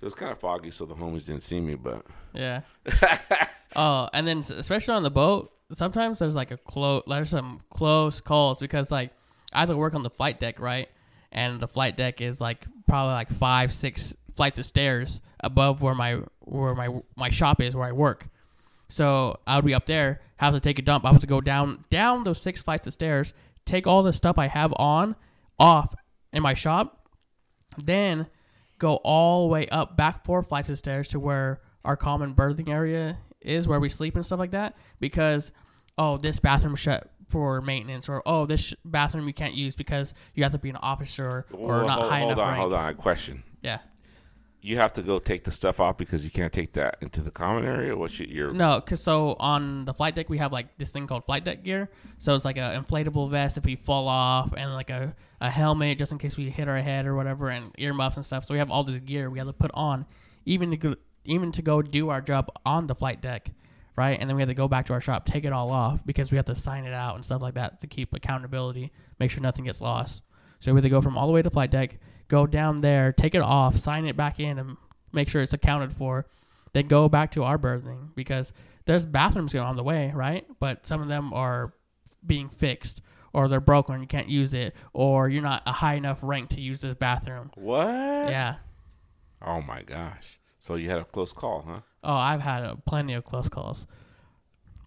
It was kind of foggy, so the homies didn't see me. But Yeah. oh, and then s- especially on the boat, sometimes there's like a close, there's some close calls because like I have to work on the flight deck, right? And the flight deck is like probably like five, six flights of stairs above where my where my my shop is, where I work. So I would be up there, have to take a dump. I have to go down down those six flights of stairs, take all the stuff I have on off in my shop, then go all the way up back four flights of stairs to where our common berthing area is where we sleep and stuff like that because oh this bathroom shut for maintenance or oh this sh- bathroom you can't use because you have to be an officer or Well, not hold, high hold enough on, rank. hold on. Question. yeah You have to go take the stuff off because you can't take that into the common area. What's your, your no because so on the flight deck we have like this thing called flight deck gear. So it's like a inflatable vest if we fall off and like a, a helmet just in case we hit our head or whatever and earmuffs and stuff. So we have all this gear we have to put on even to go, even to go do our job on the flight deck right? And then we have to go back to our shop take it all off because we have to sign it out and stuff like that to keep accountability make sure nothing gets lost. So we have to go from all the way to flight deck go down there take it off sign it back in and make sure it's accounted for then go back to our berthing because there's bathrooms on the way, right? But some of them are being fixed or they're broken and you can't use it or you're not a high enough rank to use this bathroom. what? Yeah. Oh my gosh. So you had a close call, huh? Oh, I've had uh, plenty of close calls.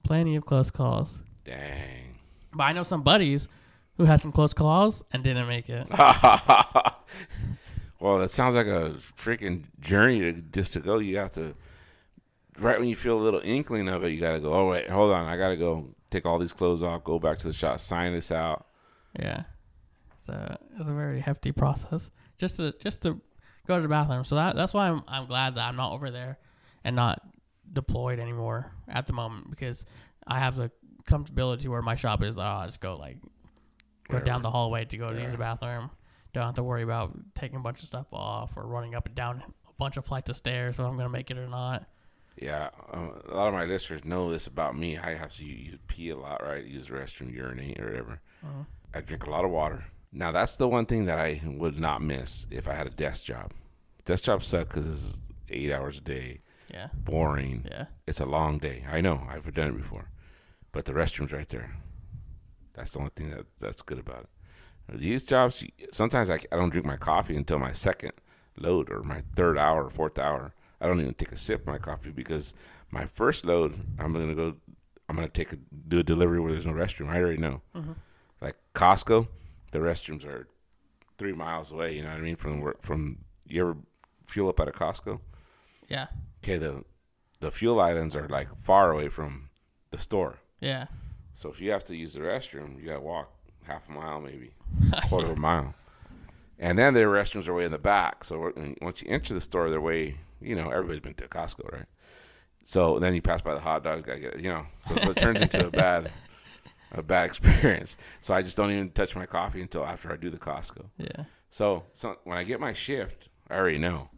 Plenty of close calls. Dang. But I know some buddies who had some close calls and didn't make it. well, that sounds like a freaking journey to just to go. You have to right when you feel a little inkling of it, you gotta go. Oh wait, hold on, I gotta go take all these clothes off, go back to the shop, sign this out. Yeah. So it's a very hefty process just to just to go to the bathroom. So that that's why I'm I'm glad that I'm not over there and not deployed anymore at the moment because I have the comfortability where my shop is. Oh, I just go like go down the hallway to go to use the bathroom. Don't have to worry about taking a bunch of stuff off or running up and down a bunch of flights of stairs. Whether I'm gonna make it or not. Yeah, um, a lot of my listeners know this about me. I have to use, pee a lot, right? Use the restroom, urinate, or whatever. Mhm. I drink a lot of water. Now that's the one thing that I would not miss if I had a desk job. Desk jobs suck because it's eight hours a day, Yeah. boring. Yeah. It's a long day. I know. I've done it before, but the restroom's right there. That's the only thing that that's good about it. These jobs, sometimes I, I don't drink my coffee until my second load or my third hour or fourth hour. I don't even take a sip of my coffee because my first load, I'm gonna go. I'm gonna take a do a delivery where there's no restroom. I already know. Mhm. Like Costco, the restrooms are three miles away. You know what I mean? From where from you ever fuel up at a Costco? Yeah. Okay, the the fuel islands are like far away from the store. Yeah. So if you have to use the restroom, you gotta walk half a mile, maybe quarter of a mile. And then their restrooms are way in the back. So once you enter the store, they're way, you know, everybody's been to Costco, right? So then you pass by the hot dogs, gotta get, you know, so, so it turns into a bad, a bad experience. So I just don't even touch my coffee until after I do the Costco. Yeah. So, so when I get my shift, I already know.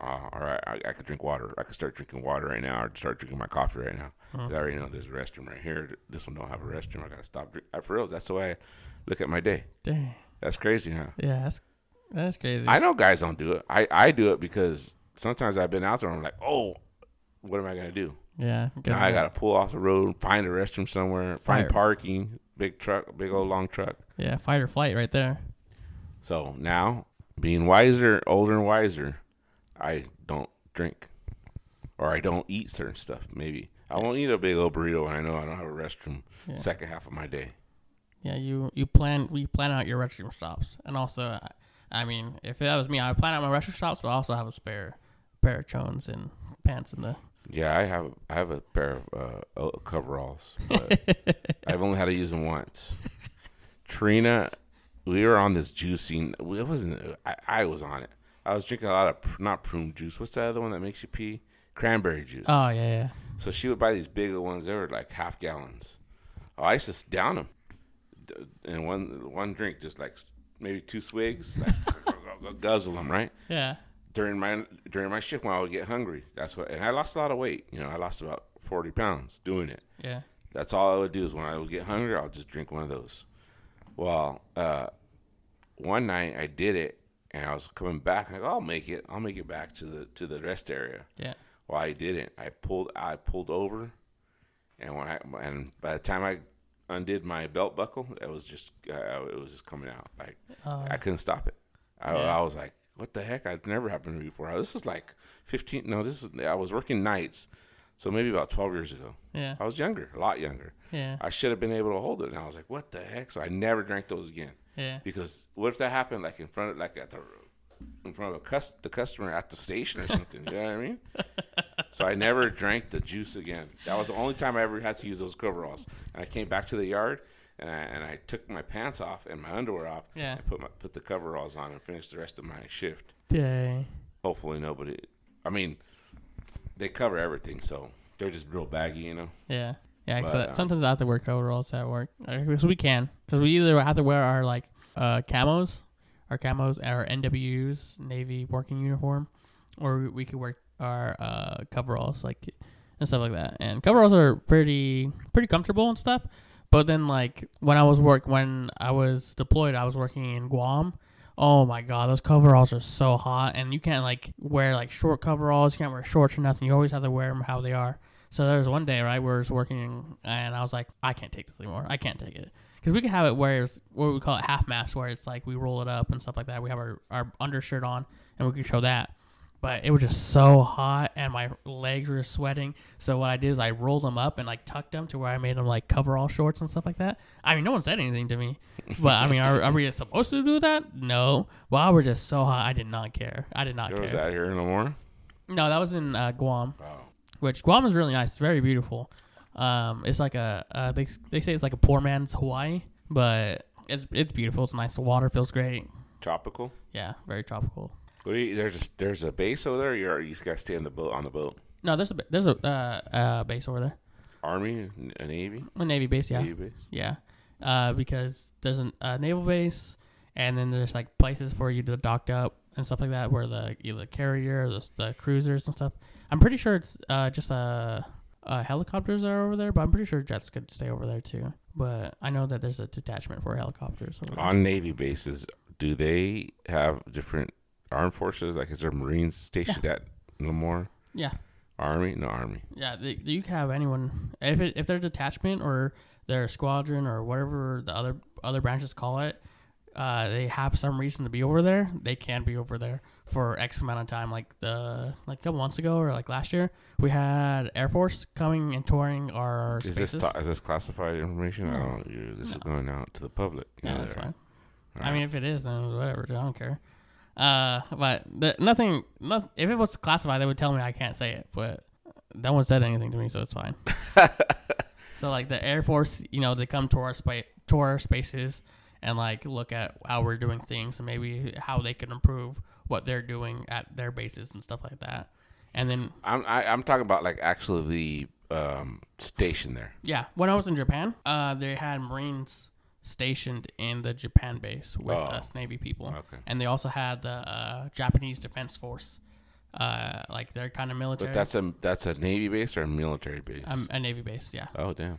Uh, all right, I, I could drink water. I could start drinking water right now, or start drinking my coffee right now. 'Cause I already know there's a restroom right here. This one don't have a restroom. I gotta stop. Drink. uh, For real, that's the way I look at my day. Dang. That's crazy, huh? Yeah. That's that's crazy. I know guys don't do it. I, I do it because sometimes I've been out there and I'm like, oh, what am I gonna do? yeah. Now I gotta pull off the road, find a restroom somewhere, find Fire. parking, big truck, big old long truck. Yeah. Fight or flight right there. So now, being wiser, older and wiser, I don't drink, or I don't eat certain stuff. Maybe I won't eat a big old burrito when I know I don't have a restroom. Yeah. Second half of my day. Yeah, you you plan we plan out your restroom stops, and also, I, I mean, if that was me, I would plan out my restroom stops, but also have a spare pair of chones and pants in the. Yeah, I have I have a pair of uh, coveralls, but I've only had to use them once. Trina, we were on this juicing. It wasn't. I, I was on it. I was drinking a lot of pr- not prune juice. What's that other one that makes you pee? Cranberry juice. Oh yeah, yeah. So she would buy these bigger ones. They were like half gallons. Oh, I used to down them and one one drink, just like maybe two swigs, like guzzle them, right? Yeah. during my during my shift when I would get hungry. That's what, and I lost a lot of weight. You know, I lost about forty pounds doing it. Yeah. That's all I would do is when I would get hungry, I'll just drink one of those. Well, uh, one night I did it, and I was coming back. Go, I'll make it. I'll make it back to the to the rest area. Yeah. Well, I didn't. I pulled. I pulled over, and when I and by the time I undid my belt buckle, it was just uh, it was just coming out. Like Uh, I couldn't stop it. I, Yeah. I was like, "What the heck? I've never happened to me before." This was like fifteen. No, this is. I was working nights, so maybe about twelve years ago. yeah. I was younger, a lot younger. Yeah. I should have been able to hold it, and I was like, "What the heck?" So I never drank those again Yeah. because what if that happened like in front of like at the in front of a cus- the customer at the station or something? you know what I mean? So I never drank the juice again. That was the only time I ever had to use those coveralls. And I came back to the yard and I, and I took my pants off and my underwear off Yeah. and put my put the coveralls on and finished the rest of my shift. Dang. Hopefully nobody. I mean, they cover everything, so they're just real baggy, you know. Yeah. Yeah, 'cause, But, uh, um, sometimes I have to wear coveralls at work. Because we can. Because we either have to wear our, like, uh, camos, our camos, our NWUs, Navy working uniform, or we- we could wear our uh, coveralls, like, and stuff like that. And coveralls are pretty pretty comfortable and stuff. But then, like, when I was work, when I was deployed, I was working in Guam. Oh my god, those coveralls are so hot, and you can't like wear like short coveralls. You can't wear shorts or nothing. You always have to wear them how they are. So there was one day, right, where I was working, and I was like, I can't take this anymore. I can't take it because we could have it where it's what we call it half mast, where it's like we roll it up and stuff like that. We have our our undershirt on, and we could show that. But it was just so hot, and my legs were sweating. So what I did is I rolled them up and like tucked them to where I made them like coverall shorts and stuff like that. I mean, no one said anything to me, but I mean, are, are we supposed to do that? No. Well, I was just so hot, I did not care. I did not was care. that here no more. No, that was in uh, Guam Oh. Which Guam is really nice. It's very beautiful. Um, it's like a uh, they they say it's like a poor man's Hawaii, but it's it's beautiful. It's nice. The water feels great. Tropical. Yeah, very tropical. You, there's a, there's a base over there. You're, you just gotta stay on the boat on the boat. No, there's a there's a uh, uh, base over there, Army, a navy, a navy base. Yeah, navy base. yeah. Uh, because there's an- a naval base, and then there's like places for you to dock up and stuff like that, where the either the carrier, or the, the cruisers and stuff. I'm pretty sure it's uh, just uh, uh, helicopters that are over there, but I'm pretty sure jets could stay over there too. But I know that there's a detachment for helicopters. On navy bases, do they have different armed forces? Like, is there Marines stationed at no more? Yeah, Army, no army. yeah. They, you can have anyone if it, if their detachment or their squadron or whatever the other other branches call it. Uh, they have some reason to be over there. They can be over there for X amount of time. Like the like a couple months ago or like last year, we had Air Force coming and touring our Is spaces. this is this classified information? I No. don't. You, this is going out to the public. Yeah, know that's that, fine. right? I mean, if it is, then whatever. I don't care. Uh, but the, nothing, nothing. If it was classified, they would tell me I can't say it. But no one said anything to me, so it's fine. so like the Air Force, you know, they come to our spa- to our spaces and like look at how we're doing things and maybe how they can improve what they're doing at their bases and stuff like that. And then I'm I, I'm talking about like actually the um, station there. yeah, when I was in Japan, uh, they had Marines stationed in the Japan base with Oh. us Navy people. Okay. and they also had the uh, Japanese Defense Force, uh, like they're kind of military. But that's a that's a navy base or a military base. um, a Navy base, yeah, oh damn.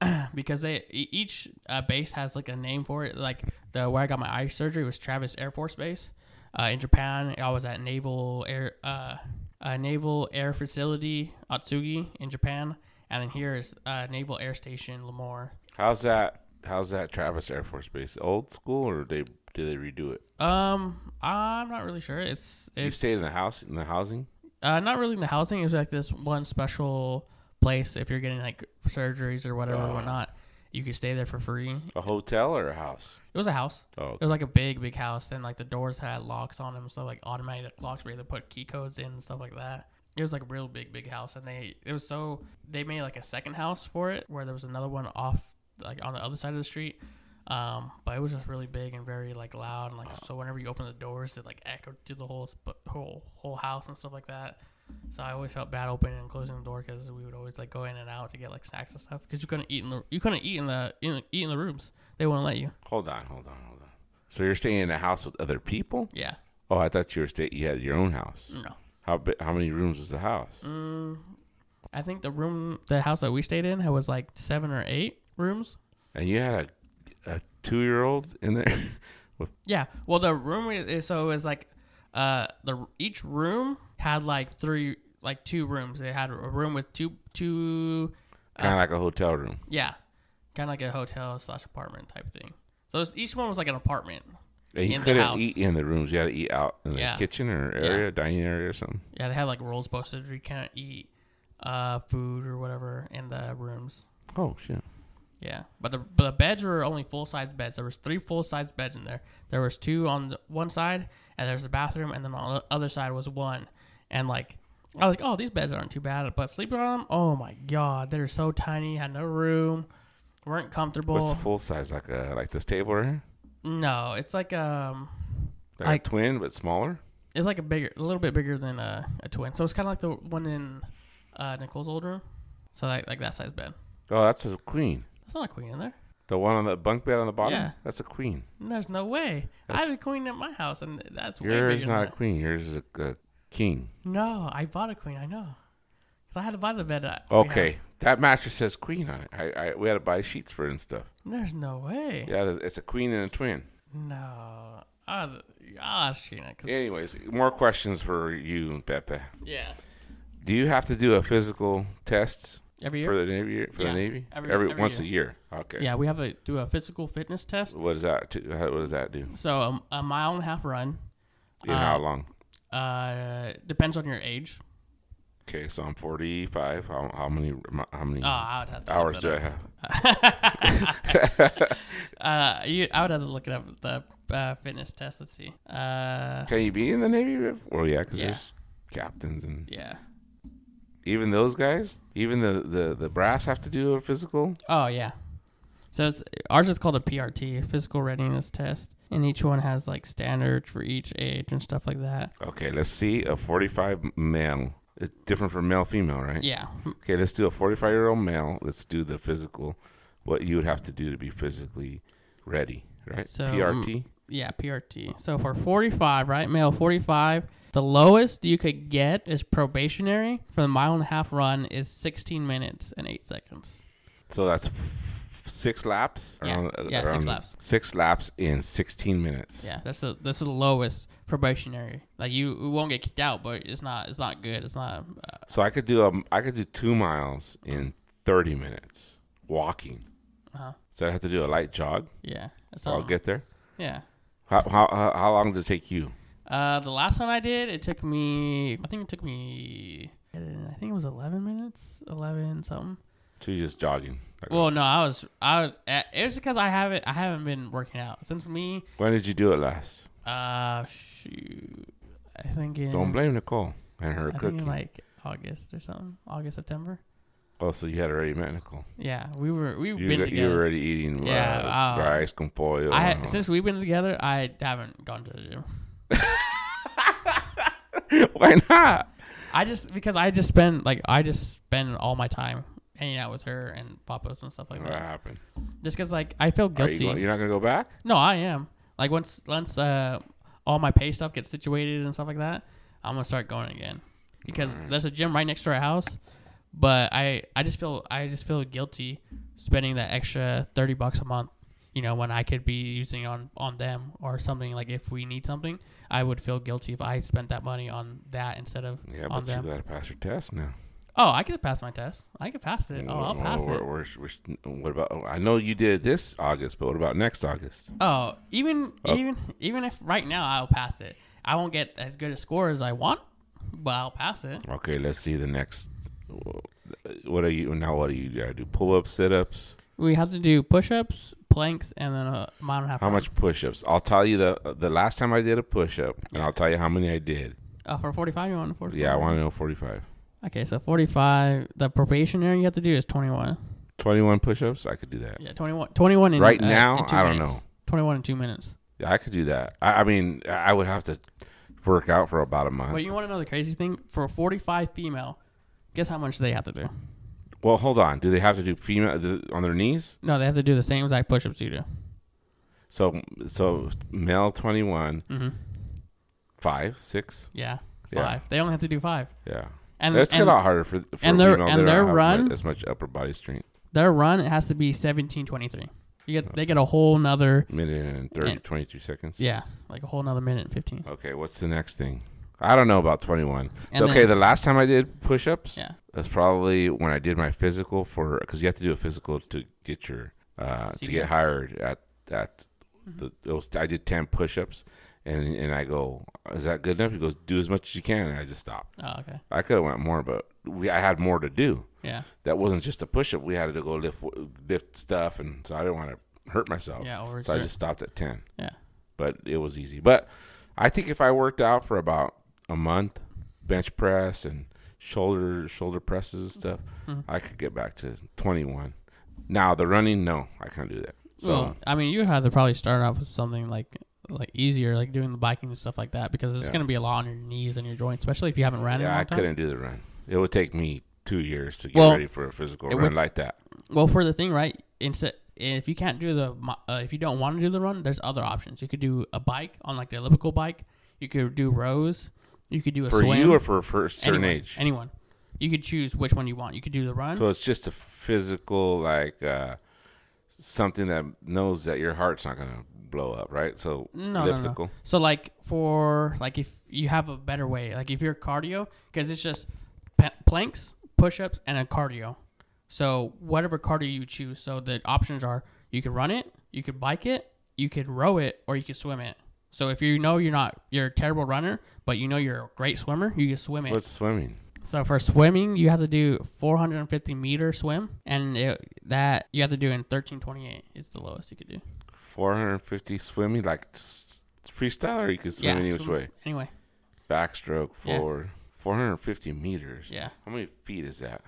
because they each uh, base has like a name for it. Like the where I got my eye surgery was Travis Air Force Base. Uh, in Japan, I was at Naval Air uh, uh, Naval Air Facility Atsugi in Japan, and then here is uh, Naval Air Station Lemoore. How's that? How's that Travis Air Force Base? Old school or they do they redo it? Um, I'm not really sure. It's, it's you stayed in the house in the housing. Uh, not really in the housing. It was like this one special place. If you're getting like surgeries or whatever, Oh. whatnot, you could stay there for free. A hotel or a house? It was a house. Oh, It was like a big, big house. and like the doors had locks on them, so like automatic locks where you had to put key codes in and stuff like that. It was like a real big, big house, and they it was so they made like a second house for it where there was another one off like on the other side of the street. Um, but it was just really big and very like loud, and like so whenever you open the doors, it like echoed through the whole whole whole house and stuff like that. So I always felt bad opening and closing the door because we would always like go in and out to get like snacks and stuff because you couldn't eat in the you couldn't eat in the in, eat in the rooms. They wouldn't let you. hold on, hold on, hold on. So you're staying in a house with other people? Yeah. Oh, I thought you were sta- you had your own house. No. How bi- how many rooms was the house? Mm, I think the room, the house that we stayed in, had was like seven or eight rooms. And you had a a two year old in there. Yeah. Well, the room so it was like, uh, the each room had like three, like two rooms. They had a room with two, two, kind of like a hotel room. yeah, kind of like a hotel slash apartment type thing. So was, each one was like an apartment. And you In the couldn't house. eat in the rooms. You had to eat out in the Yeah. kitchen or area, dining area or something. Yeah, they had like rules posted. You can't eat, uh, food or whatever in the rooms. Oh shit. Yeah, but the but the beds were only full size beds. There was three full size beds in there. There was two on the one side, and there's a bathroom, and then on the other side was one. And like, I was like, oh, these beds aren't too bad, but sleeping on them, oh my god, they're so tiny, had no room, weren't comfortable. What's the full size? Like a like this table right here? no, it's like um, Like, Like- a twin but smaller. it's like a bigger, a little bit bigger than a, a twin. So it's kind of like the one in uh, Nicole's old room. So like like that size bed. Oh, that's a queen. That's not a queen in there. The one on the bunk bed on the bottom. Yeah. That's a queen. There's no way. I have a queen at my house, and that's way Yours bigger is than not a queen. Yours is a, a king. No, I bought a queen. I know, cause I had to buy the bed. we Okay, that mattress says queen on it. I, I we had to buy sheets for it and stuff. There's no way. Yeah, it's a queen and a twin. No, I was. I was cheating. 'cause- Anyways, more questions for you, Pepe. yeah. Do you have to do a physical test Every year. for the Navy? For Yeah, the Navy, every- every once a year. Okay. Yeah, we have to do a physical fitness test. What does that? To, how, what does that do? So um, a mile and a half run. In how Uh, long? Uh, depends on your age. Okay, so I'm 45. How, how many how many Oh, I would have to. hours do I have? uh, you, I would have to look it up. The uh, fitness test. Let's see. Uh, Can you be in the Navy? Well, yeah, because Yeah. there's captains and yeah. even those guys, even the, the, the brass have to do a physical. Oh yeah. So it's, ours is called a PRT, physical readiness test, and each one has like standards for each age and stuff like that. Okay, let's see a 45 male. It's different from male female, right? Yeah. Okay, let's do a 45 year old male. Let's do the physical. What you would have to do to be physically ready, right? So, PRT. Yeah, PRT. So for 45, right, male 45, the lowest you could get is probationary for the mile and a half run is 16 minutes and 8 seconds. So that's six laps. Yeah. Around- Yeah, six around- laps. Six laps in 16 minutes. Yeah, that's the that's the lowest probationary. Like you, you won't get kicked out, but it's not it's not good. It's not uh, So I could do a I could do two miles in 30 minutes walking. uh So I have to do a light jog. yeah. So I'll get there. yeah. How, how how how long does it take you? Uh, the last one I did, it took me. I think it took me. I think it was eleven minutes, eleven something. So you just jogging. Like, Well, no, I was. I was. uh, It was because I haven't. I haven't been working out since me. when did you do it last? Uh, shoot. I think in. Don't blame Nicole and her I think cooking. in like August or something. August September. oh, so you had already met Nicole. Yeah, we were. We've You been got, you were already eating Yeah, uh, uh, rice con pollo. I all. since we've been together, I haven't gone to the gym. Why not? I just because I just spend like I just spend all my time hanging out with her and papas and stuff like What that. happened? Just because like I feel Are you guilty. you're not gonna go back? no, I am. Like once once uh all my pay stuff gets situated and stuff like that, I'm gonna start going again because there's a gym right next to our house. But I I just feel I just feel guilty spending that extra thirty bucks a month. You know when I could be using it on on them or something like if we need something, I would feel guilty if I spent that money on that instead of Yeah, on but you them. gotta pass your test now. Oh, I could pass my test. I could pass it. Oh, I'll pass we're- it. we're- we're- what about? I know you did this August, but what about next August? Oh, even Oh. even even if right now I'll pass it. I won't get as good a score as I want, but I'll pass it. Okay, let's see the next. What are you now? What do you gotta do? Pull ups, sit ups. We have to do push-ups, planks, and then a mile and a half. How run. much push ups? I'll tell you the the last time I did a push up, and I'll tell you how many I did. Uh, for forty-five, you want forty-five? Yeah, I want to know forty five. Okay, so forty-five. The probationary you have to do is twenty-one. Twenty one push ups. I could do that. Yeah, 21. 21 in Right uh, now, in two I don't minutes. know. Twenty-one in two minutes. Yeah, I could do that. I, I mean, I would have to work out for about a month. But you want to know the crazy thing? For a forty-five female, guess how much they have to do? Well, hold on. Do they have to do female on their knees? No, they have to do the same exact push-ups you do. So, so male twenty one, Mm-hmm. five, six. Yeah, Yeah. five. They only have to do five. Yeah, And that's and a lot harder for. for and their- female. and They don't their run- as much upper body strength. their run it has to be seventeen twenty three. You get they get a whole another Minute and 30, And- 22 seconds. yeah, like a whole another minute and fifteen. Okay, what's the next thing? I don't know about 21. Okay, then- the last time I did push ups, Yeah. that's probably when I did my physical for because you have to do a physical to get your uh, to CPR. get hired at at Mm-hmm. the. It was, I did 10 push ups, and and I go, is that good enough? He goes, do as much as you can, and I just stopped. Oh, okay. I could have went more, but we I had more to do. Yeah. That wasn't just a push up. We had to go lift lift stuff, and so I didn't want to hurt myself. Yeah. Over So I just stopped at 10. Yeah. But it was easy. But I think if I worked out for about a month, bench press and shoulder shoulder presses and stuff, Mhm. I could get back to 21. Now the running, no, I can't do that. So well, I mean, you would have to probably start off with something like like easier, like doing the biking and stuff like that, because it's Yeah. going to be a lot on your knees and your joints, especially if you haven't ran in a yeah, I time. couldn't do the run. It would take me two years to get Well, ready for a physical run would- like that. Well, for the thing, right? Instead, if you can't do the, uh, if you don't want to do the run, there's other options. You could do a bike on like the elliptical bike. You could do rows. You could do a For swim. you or for, for a certain anyone, age. Anyone. You could choose which one you want. You could do the run. So it's just a physical, like uh, something that knows that your heart's not gonna blow up, right? So No, no, no. elliptical. So like for like if you have a better way, like if you're cardio, because it's just pa- planks, push-ups, and a cardio. So whatever cardio you choose. So the options are you could run it, you could bike it, you could row it, or you could swim it. So if you know you're not you're a terrible runner, but you know you're a great swimmer, you can swim it. What's swimming? So for swimming, you have to do 450 meter swim, and it, that you have to do in 1328 is the lowest you could do. 450 swimming, like freestyle, or you can swim any which way. Anyway, Backstroke Yeah. 450 meters. yeah. How many feet is that?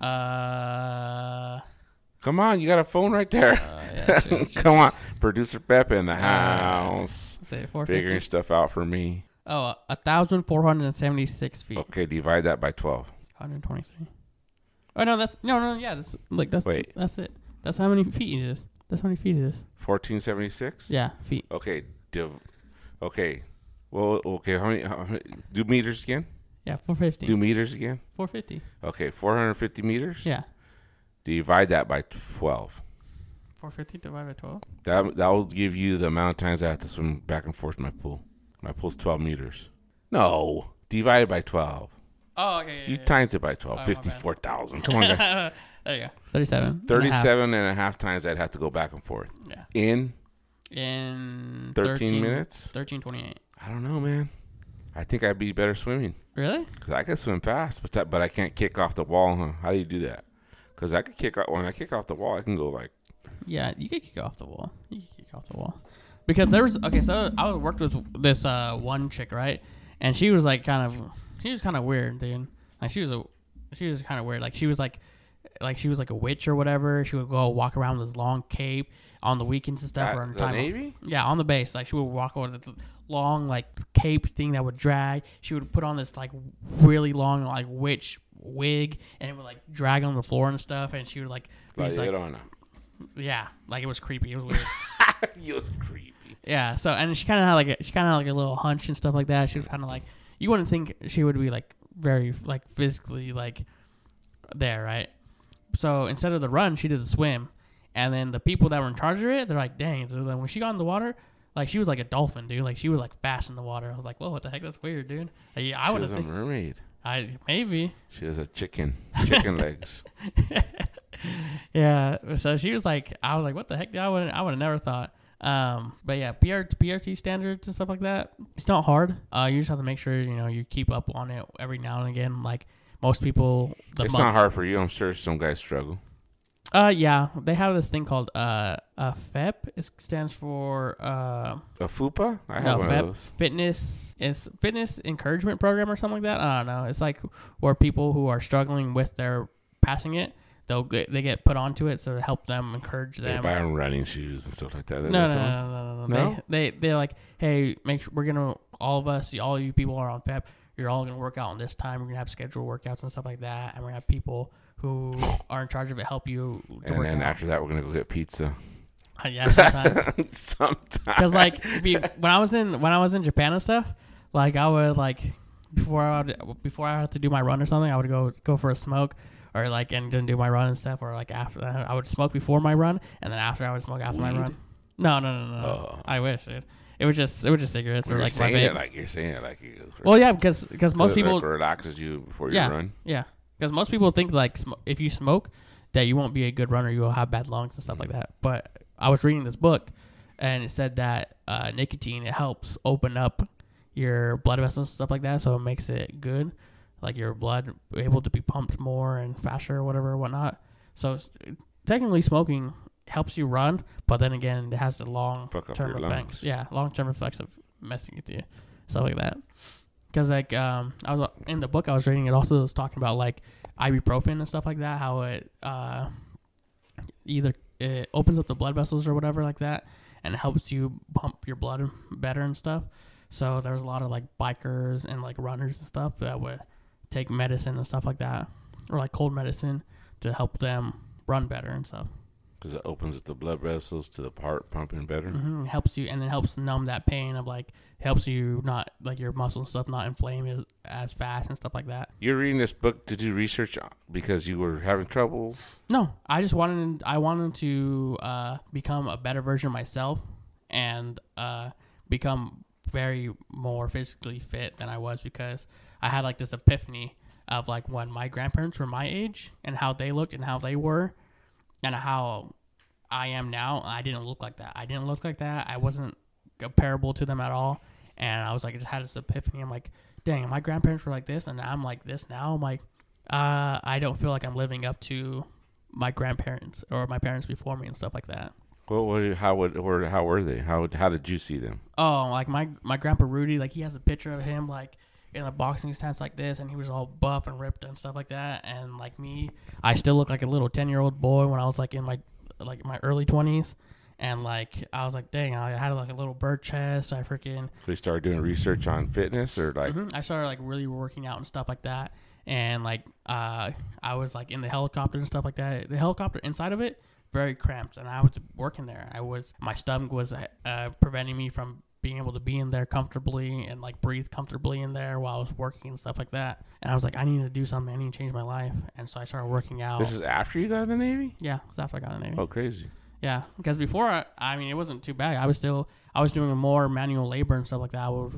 Uh, Come on, you got a phone right there. uh yeah, shoot, Come on, producer Pepe in the Uh, house, Say 450. figuring stuff out for me. Oh, a thousand four hundred and seventy-six feet. Okay, divide that by 12. 123. Oh no, that's no, no, yeah, that's like that's Wait. that's it. That's how many feet it is. That's how many feet it is. 1476. Yeah, feet. Okay, div- okay. Well, okay. How many, how many? Do meters again? Yeah, 450. Do meters again? 450. Okay, 450 meters. Yeah, Divide that by 12. 450 divided by 12. That that will give you the amount of times I have to swim back and forth to my pool. My pool's 12 meters. No, divided by 12. Oh, okay. Yeah, You yeah, times it by 12. Oh, 54,000. Come on, guys. there you go. 37. and a 37 and a half times I'd have to go back and forth. Yeah. In In 13 minutes? 1328. I don't know, man. I think I'd be better swimming Really? because I can swim fast, but that, but I can't kick off the wall. Huh? How do you do that? Because I could kick off when I kick off the wall, I can go like Yeah, you could kick off the wall. You could kick off the wall. Because there was okay, so I worked with this uh one chick, right? And she was like kind of she was kind of weird, dude. Like she was a she was kind of weird. Like she was like like she was like a witch or whatever. She would go walk around with this long cape on the weekends and stuff. or on the time Navy. yeah, on the base. Like she would walk over this long like cape thing that would drag. She would put on this like really long like witch wig and it would like drag on the floor and stuff. And she would like, Like, just, you like don't know. yeah, like it was creepy. It was weird. You was creepy. yeah. So and she kind of had like a, she kind of had like a little hunch and stuff like that. She was kind of like you wouldn't think she would be like very like physically like there, right? So instead of the run, she did the swim. And then the people that were in charge of it, they're like, dang, dude, when she got in the water, like she was like a dolphin, dude. Like she was like fast in the water. I was like, whoa, what the heck? That's weird, dude. Like, yeah, I she would was have a think mermaid. I maybe. She was a chicken. Chicken legs. yeah. So she was like, I was like, what the heck? dude? I would I would have never thought. Um, but yeah, PR, PRT standards and stuff like that. It's not hard. Uh, you just have to make sure you know you keep up on it every now and again. Like most people, the it's month- not hard for you. I'm sure some guys struggle. Uh, yeah, they have this thing called uh, uh FEP. It stands for uh, A fupa? I have No, one Feb- of those. fitness. It's fitness encouragement program or something like that. I don't know. It's like where people who are struggling with their passing it, they'll get they get put onto it so to help them encourage them. They them. buy them running shoes and stuff like that. No, no, no, no, no, no, No? They, they, they're like, hey, make sure we're gonna all of us, all you people are on PEP. You're all gonna work out on this time. We're gonna have scheduled workouts and stuff like that, and we're gonna have people who are in charge of it help you to And work then out. after that, we're gonna go get pizza. Uh, yeah, sometimes. Sometimes. Because like we, when I was in when I was in Japan and stuff, Like I would like before I would before I had to do my run or something, I would go go for a smoke or like and then do my run and stuff. Or like after that, I would smoke before my run, and then after I would smoke after my run. No, no, no, no. no. Oh. I wish it. It was just it was just cigarettes or you're like my saying it like you're saying it like you. well, yeah, because because most people relaxes you before you Yeah. run. Yeah, because most people think like sm- if you smoke, that you won't be a good runner. You will have bad lungs and stuff like that. But I was reading this book, and it said that uh, nicotine it helps open up your blood vessels and stuff like that, so it makes it good, like your blood able to be pumped more and faster or whatever or whatnot. So technically, smoking helps you run, but then again, it has the long term effects. lungs. Yeah, long term effects of messing with you, stuff like that. Because like um, I was in the book I was reading, it also was talking about like ibuprofen and stuff like that. How it uh, either it opens up the blood vessels or whatever like that, and helps you pump your blood better and stuff. So there's a lot of like bikers and like runners and stuff that would take medicine and stuff like that, or like cold medicine to help them run better and stuff. Because it opens up the blood vessels to the part pumping better. hmm It helps you, and it helps numb that pain of like helps you not like your muscles and stuff not inflame as, as fast and stuff like that. You're reading this book to do research because you were having trouble. No, I just wanted I wanted to uh, become a better version of myself and uh, become very more physically fit than I was because I had like this epiphany of like when my grandparents were my age and how they looked and how they were and how I am now. I didn't look like that. I didn't look like that. I wasn't comparable to them at all. And I was like, I just had this epiphany. I'm like, dang, my grandparents were like this, and I'm like this now. I'm like, uh, I don't feel like I'm living up to my grandparents or my parents before me and stuff like that. Well, what, how would or how were they? How how did you see them? Oh, like my my grandpa Rudy, like he has a picture of him like in a boxing stance like this, and he was all buff and ripped and stuff like that. And like me, I still look like a little ten year old boy when I was like in my like my early twenties. And like I was like, dang, I had like a little bird chest. I freaking So you started doing research on fitness or like Mhm. I started like really working out and stuff like that. And like uh, I was like in the helicopter and stuff like that. The helicopter inside of it very cramped, and I was working there. I was my stomach was uh, preventing me from being able to be in there comfortably and like breathe comfortably in there while I was working and stuff like that. And I was like, I need to do something. I need to change my life. And so I started working out. this is after you got in the Navy? yeah, it's after I got in the Navy. Oh, crazy. Yeah, because before I, I mean, it wasn't too bad. I was still, I was doing more manual labor and stuff like that. I was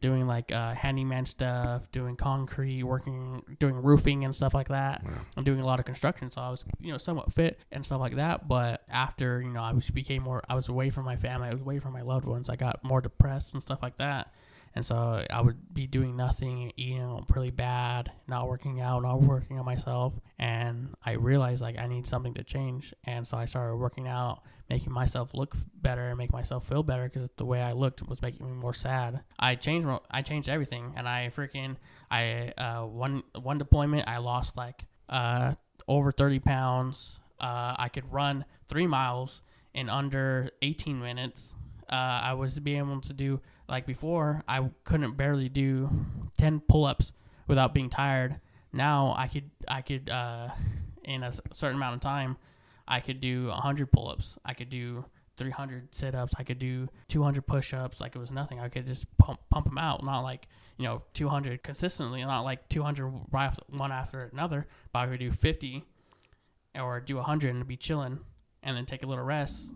doing like uh, handyman stuff, doing concrete, working, doing roofing and stuff like that. Wow. I'm doing a lot of construction, so I was, you know, somewhat fit and stuff like that. But after, you know, I was became more, I was away from my family, I was away from my loved ones. I got more depressed and stuff like that. And so I would be doing nothing, eating really bad, not working out, not working on myself. And I realized like I need something to change. And so I started working out, making myself look better and make myself feel better because the way I looked was making me more sad. I changed, I changed everything. And I freaking, I, uh, one, one deployment, I lost like, uh, over 30 pounds. Uh, I could run three miles in under 18 minutes. Uh, I was being able to do like before. I couldn't barely do 10 pull-ups without being tired. Now I could I could uh, in a certain amount of time I could do 100 pull-ups. I could do 300 sit-ups. I could do 200 push-ups. Like it was nothing. I could just pump pump them out. Not like you know 200 consistently. Not like 200 right after, one after another. But I could do 50 or do 100 and be chilling and then take a little rest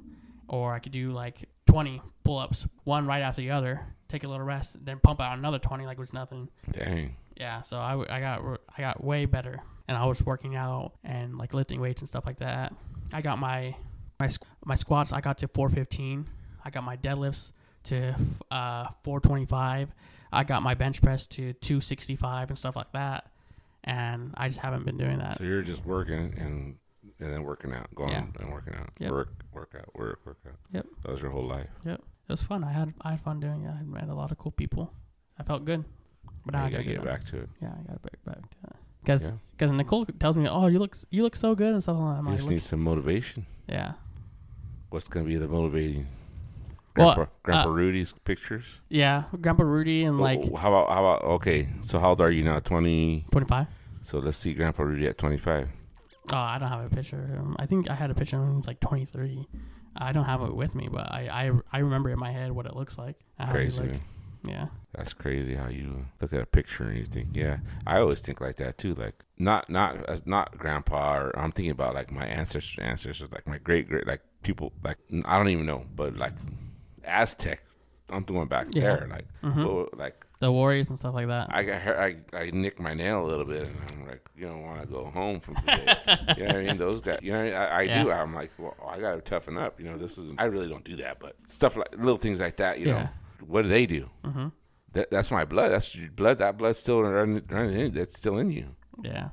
or I could do like 20 pull-ups, one right after the other, take a little rest, then pump out another 20 like it was nothing. Dang. Yeah, so I, I got I got way better, and I was working out and like lifting weights and stuff like that. I got my my my squats. I got to 415. I got my deadlifts to uh 425. I got my bench press to 265 and stuff like that. And I just haven't been doing that. So you're just working and and then working out, going Yeah. and working out, Yep. work, work out, work, work out. Yep. That was your whole life. Yep. It was fun. I had I had fun doing it. I met a lot of cool people. I felt good. But now Now I gotta gotta get back to it. Yeah, I gotta get back to that. Because Yeah. Nicole tells me, "Oh, you look you look so good" and stuff like that. I'm You just need some motivation. yeah, What's gonna be the motivating? Well, Grandpa, Grandpa uh, Rudy's pictures. yeah. Grandpa Rudy and like Oh, how about how about okay? So how old are you now? Twenty. 25. So let's see Grandpa Rudy at twenty five. Oh, I don't have a picture. of him. I think I had a picture of him when he was like 23. I don't have it with me, but I I, I remember in my head what it looks like. Crazy. looked. Yeah. That's crazy how you look at a picture and you think, yeah. I always think like that too. Like not not as not grandpa or I'm thinking about like my ancestors, ancestors, like my great great like people like I don't even know, but like Aztec. I'm going back Yeah. there, like Mhm. well, like The Warriors and stuff like that. I got hurt, I I nicked my nail a little bit, and I'm like, you don't want to go home from today. you know what I mean? Those guys, you know, what I, mean? I, I do. I'm like, well, I got to toughen up. You know, this is. I really don't do that, but stuff like little things like that. You Yeah. know, what do they do? mm-hmm. That, that's my blood. That's your blood. That blood's still running, running in. That's still in you. Yeah.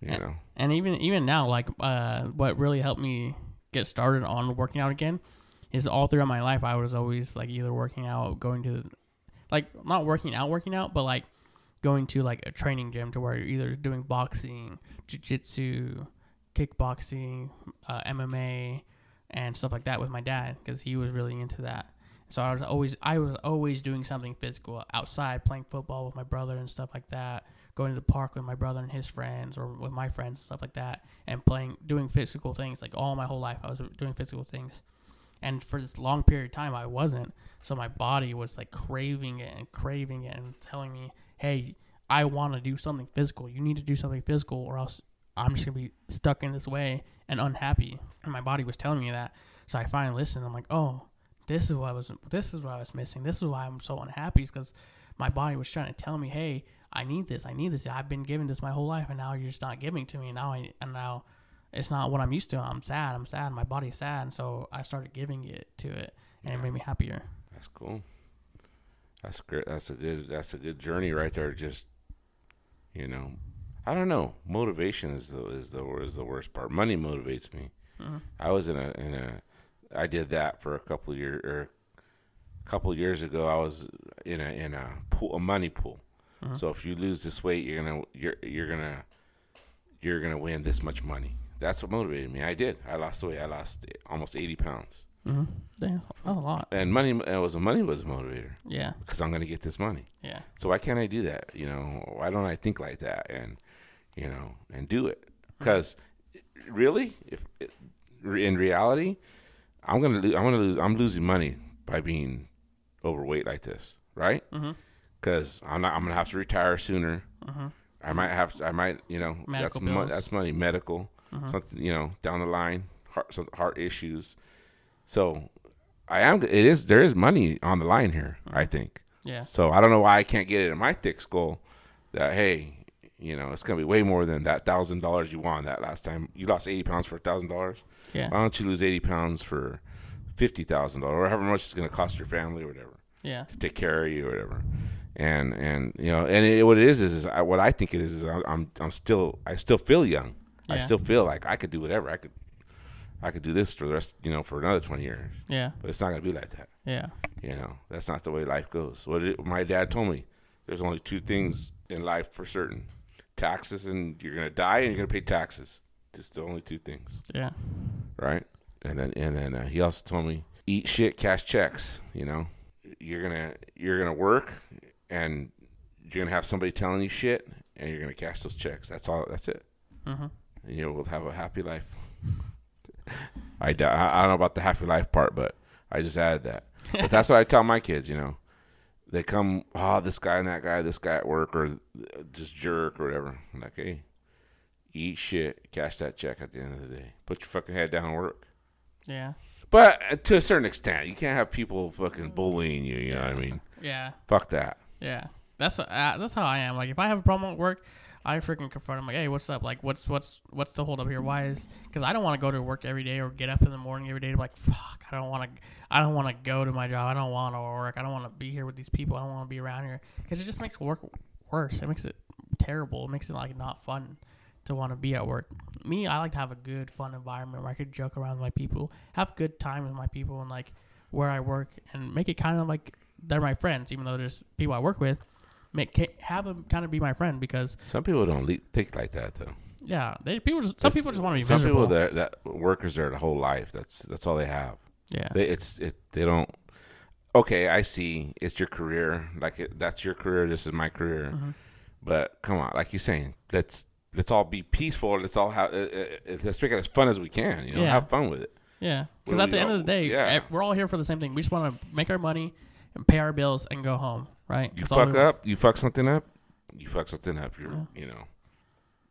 You And- know. And even even now, like uh, what really helped me get started on working out again is all throughout my life I was always like either working out, going to like not working out, working out, but like going to like a training gym to where you're either doing boxing, jiu-jitsu, kickboxing, uh, MMA, and stuff like that with my dad because he was really into that. So I was always I was always doing something physical outside, playing football with my brother and stuff like that, going to the park with my brother and his friends or with my friends stuff like that, and playing doing physical things like all my whole life I was doing physical things, and for this long period of time I wasn't. So my body was like craving it and craving it and telling me, hey, I want to do something physical. You need to do something physical or else I'm just gonna be stuck in this way and unhappy. And my body was telling me that. So I finally listened. I'm like, oh, this is what I was. This is what I was missing. This is why I'm so unhappy because my body was trying to tell me, hey, I need this. I need this. I've been giving this my whole life, and now you're just not giving to me. Now I and now it's not what I'm used to. I'm sad. I'm sad. My body's sad, and so I started giving it to it, and it made me happier. That's cool. That's great. That's a good. That's a good journey right there. Just, you know, I don't know. Motivation is the is the is the worst part. Money motivates me. Mhm. I was in a in a. I did that for a couple of years or a couple of years ago. I was in a in a pool, a money pool. Mhm. So if you lose this weight, you're gonna you're you're gonna you're gonna win this much money. That's what motivated me. I did. I lost the weight. I lost almost eighty pounds. Mm-hmm. That's a lot. And money it was money was a motivator Yeah. because I'm gonna get this money. Yeah. So why can't I do that? You know, why don't I think like that and you know and do it? Because really, if in reality, I'm gonna lo- I'm gonna lose I'm losing money by being overweight like this, right? Mm-hmm. Because I'm not I'm gonna have to retire sooner. Mm-hmm. I might have to, I might you know Medical that's mo- that's money medical Mhm. something you know down the line heart some heart issues. So I am it is there is money on the line here. I think. Yeah. So I don't know why I can't get it in my thick skull that hey, you know, it's gonna be way more than that thousand dollars you won that last time. You lost eighty pounds for a thousand dollars. Yeah. Why don't you lose eighty pounds for fifty thousand dollars or however much it's gonna cost your family or whatever Yeah. to take care of you or whatever. And and you know, and it, what it is is, is I, what I think it is is I'm, I'm still I still feel young. I still feel like I could do whatever. I could I could do this for the rest, you know, for another twenty years. Yeah. But it's not gonna be like that. Yeah. You know, that's not the way life goes. What it, my dad told me, there's only two things in life for certain: taxes, and you're gonna die, and you're gonna pay taxes. Just the only two things, Yeah. right? And then, and then uh, he also told me, eat shit, cash checks. You know, you're gonna you're gonna work, and you're gonna have somebody telling you shit, and you're gonna cash those checks. That's all. That's it. Mm-hmm. And you will have a happy life. I, I don't know about the happy life part, but I just added that. But that's what I tell my kids. You know, they come, oh, this guy and that guy, this guy at work, or just jerk or whatever. I'm like, hey, eat shit, cash that check at the end of the day. Put your fucking head down and work. Yeah. But uh, to a certain extent, you can't have people fucking bullying you. You know what I mean? Yeah. Fuck that. Yeah. That's uh, that's how I am. Like if I have a problem at work, I freaking confront them. Like, hey, what's up? Like, what's what's what's the hold up here? Why is? Because I don't want to go to work every day or get up in the morning every day to be like, fuck. I don't want to. I don't want to go to my job. I don't want to work. I don't want to be here with these people. I don't want to be around here because it just makes work worse. It makes it terrible. It makes it like not fun to want to be at work. Me, I like to have a good, fun environment where I could joke around with my people, have good time with my people, and like where I work, and make it kind of like they're my friends, even though there's people I work with. Make have them kind of be my friend because Some people don't le- think like that though. yeah, they people just, some people just want to be Some miserable. people that that workers there the whole life. That's that's all they have. yeah, They, it's it. They don't. Okay, I see. It's your career. Like it, that's your career. This is my career. Mhm. But come on, like you're saying, let's let's all be peaceful. Let's all have. Uh, uh, uh, let's make it as fun as we can. You know, Yeah. have fun with it. yeah. Because at the end of the day, yeah. we're all here for the same thing. We just want to make our money, and pay our bills and go home. Right? You That's fuck we- up, you fuck something up, you fuck something up. You're, Yeah. you know,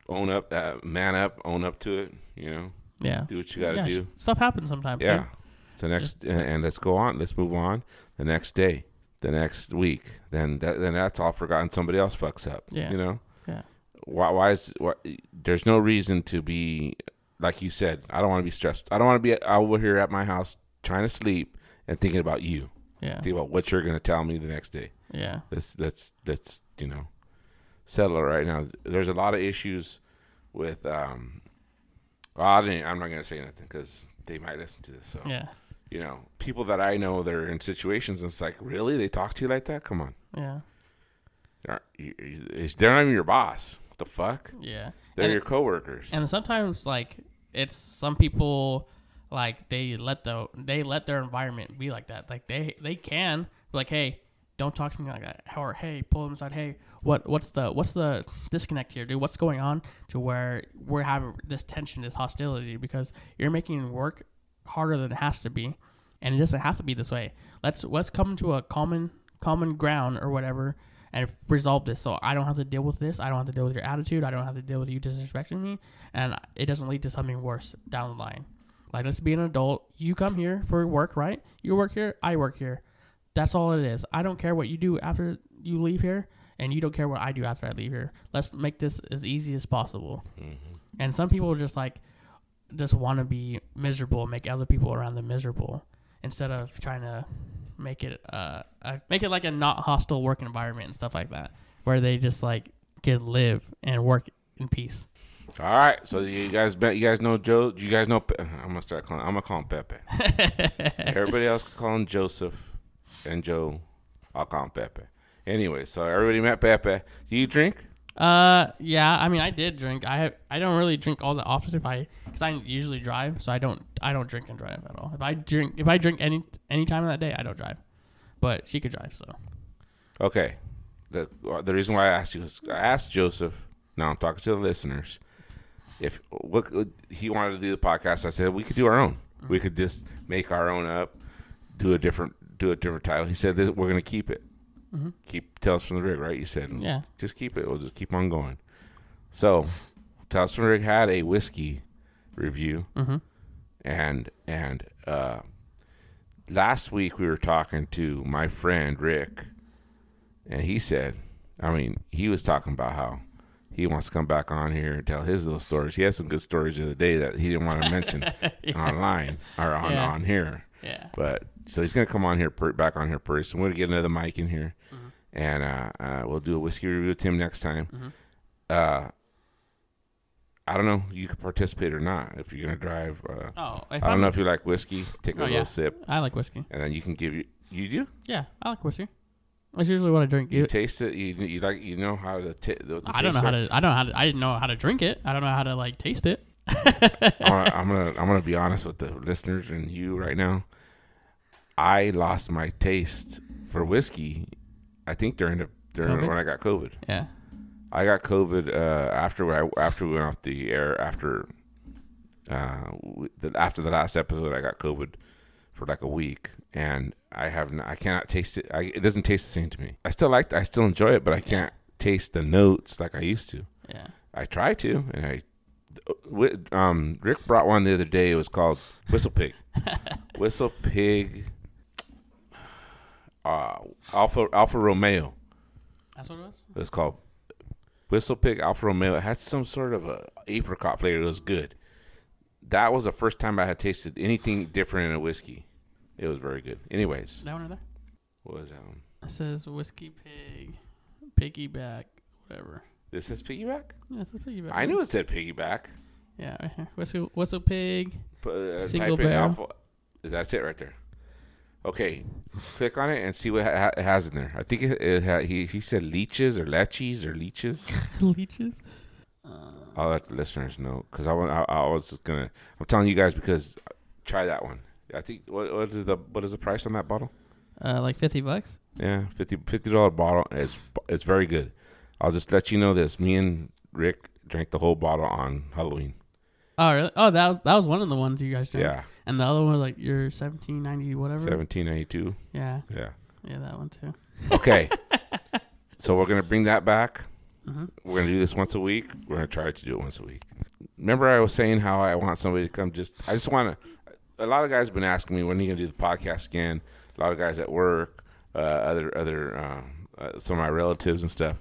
own up, uh, man up, own up to it. You know, Yeah. do what you got to yeah, do. Stuff happens sometimes. Yeah. dude. So next, and, and let's go on. Let's move on. The next day, the next week, then that, then that's all forgotten. Somebody else fucks up. Yeah. You know. Yeah. Why? Why is? Why, there's no reason to be like you said. I don't want to be stressed. I don't want to be over here at my house trying to sleep and thinking about you. Yeah. Thinking about what you're going to tell me the next day. Yeah. Let's let's let's you know settle it right now. There's a lot of issues with. um well, I didn't, I'm not going to say nothing because they might listen to this. So Yeah. you know, people that I know that are in situations, and it's like, really, they talk to you like that? Come on, Yeah. they're, they're not even your boss. What the fuck? Yeah. They're And- your coworkers. and sometimes like it's some people like they let the they let their environment be like that like they they can like hey don't talk to me like that or hey pull them aside hey what what's the what's the disconnect here dude? What's going on to where we're having this tension this hostility? Because you're making work harder than it has to be and it doesn't have to be this way. Let's let's come to a common common ground or whatever and resolve this. So i don't have to deal with this. I don't have to deal with your attitude. I don't have to deal with you disrespecting me. And it doesn't lead to something worse down the line. Like let's be an adult. You come here for work right? You work here. I work here that's all it is i don't care what you do after you leave here and you don't care what i do after i leave here let's make this as easy as possible and some people just like just want to be miserable make other people around them miserable instead of trying to make it uh, uh make it like a not hostile work environment and stuff like that where they just like can live and work in peace All right, so you guys, bet you guys know Joe. You guys know. Pe- I'm gonna start calling. I'm gonna call him Pepe. Everybody else can call him Joseph and Joe. I'll call him Pepe. Anyway, so everybody met Pepe. Do you drink? Uh, yeah. I mean, I did drink. I have, I don't really drink all that often if I, because I usually drive, so I don't, I don't drink and drive at all. If I drink, if I drink any any time of that day, I don't drive. But she could drive, so Okay. The uh, the reason why I asked you is I asked Joseph. Now I'm talking to the listeners. If what he wanted to do the podcast, I said we could do our own. We could just make our own up, do a different do a different title. He said this, we're gonna keep it. Keep Tales from the Rig, right? You said yeah. just keep it. We'll just keep on going. So, Tales from the Rig had a whiskey review, Mm-hmm. and and uh, last week we were talking to my friend Rick, and he said, I mean, he was talking about how he wants to come back on here and tell his little stories. He had some good stories the other day that he didn't want to mention online or on Yeah. on here. Yeah. But so he's gonna come on here, per, back on here soon. We're gonna get another mic in here, Mm-hmm. and uh, uh, we'll do a whiskey review with him next time. Mhm. Uh, I don't know. You could participate or not if you're gonna drive. Uh, Oh, I don't I'm- know if you like whiskey. Take a Oh, little yeah. sip, I like whiskey. and then you can give you. You do. Yeah, I like whiskey. That's usually what I drink. You You- taste it. You you like you know how to. T- the, the I don't know how to. I don't know how to. I didn't know how to drink it. I don't know how to like taste it. I'm I'm gonna I'm gonna be honest with the listeners and you right now. I lost my taste for whiskey. I think during the during COVID? when I got COVID. Yeah. I got COVID uh, after I after we went off the air after uh, the, after the last episode. I got COVID for like a week, and I have not, I cannot taste it. I, it doesn't taste the same to me. I still like I still enjoy it, but I can't taste the notes like I used to. Yeah. I try to, and I. Um, Rick brought one the other day. It was called Whistle Pig. Whistle Pig. Uh, Alpha Alfa Romeo. That's what it was. It was called Whistle Pig Alfa Romeo. It had some sort of a apricot flavor. It was good. That was the first time I had tasted anything different in a whiskey. It was very good. Anyways, That one right there. what was that one? It says whiskey pig, piggyback, whatever. This is piggyback. Yeah, it says piggyback. I knew it said piggyback. Yeah, right here. What's a what's a pig? But, uh, Single barrel. alpha. Is that it right there? Okay, click on it and see what ha- it has in there. I think it, it ha- he he said leeches or leches or leeches. Leeches. I'll let the listeners know because I, I I was gonna. I'm telling you guys because uh, try that one. I think what what is the what is the price on that bottle? Uh, like fifty bucks. Yeah, 50 dollar bottle. It's it's very good. I'll just let you know this. Me and Rick drank the whole bottle on Halloween. Oh really? Oh, that was that was one of the ones you guys drank. Yeah, And the other one was like your seventeen ninety whatever. seventeen ninety two. Yeah. Yeah, Yeah, that one too. Okay. so we're gonna bring that back. hmm We're gonna do this once a week. We're gonna try to do it once a week. Remember, I was saying how I want somebody to come. Just I just want to. A lot of guys have been asking me when are you gonna do the podcast again. A lot of guys at work, uh, other other um, uh, some of my relatives and stuff.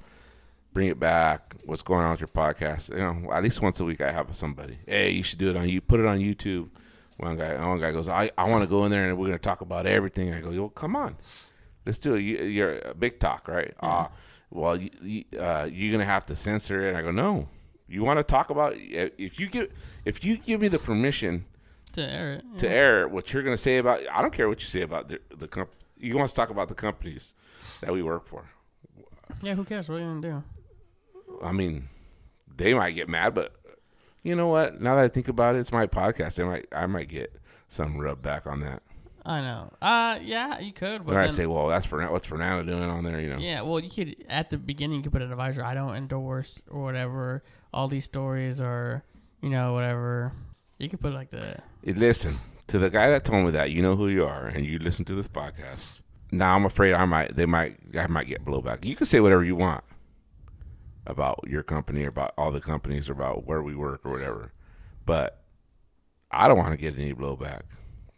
Bring it back. What's going on with your podcast? You know, at least once a week I have somebody. Hey, you should do it on you. Put it on YouTube. One guy, one guy goes, I, I want to go in there and we're gonna talk about everything. I go, well, come on, let's do it. You, you're a big talk, right? Ah, well, you, you, uh, you're gonna have to censor it. And I go, no. You want to talk about if you give if you give me the permission To air it. to yeah. air what you're gonna say about I don't care what you say about the, the comp. You want to talk about the companies that we work for. Yeah, who cares? What are you gonna do? I mean, they might get mad, but you know what? Now that I think about it, it's my podcast. They might I might get some rub back on that. I know. Uh, yeah, you could, but When I say, well, that's for now. what's Fernando doing on there, you know? yeah, well, you could at the beginning you could put an advisor. I don't endorse or whatever. All these stories or you know whatever. You could put like the Listen to the guy that told me that. You know who you are, and you listen to this podcast. Now I'm afraid I might. They might. I might get blowback. You can say whatever you want about your company or about all the companies or about where we work or whatever, but I don't want to get any blowback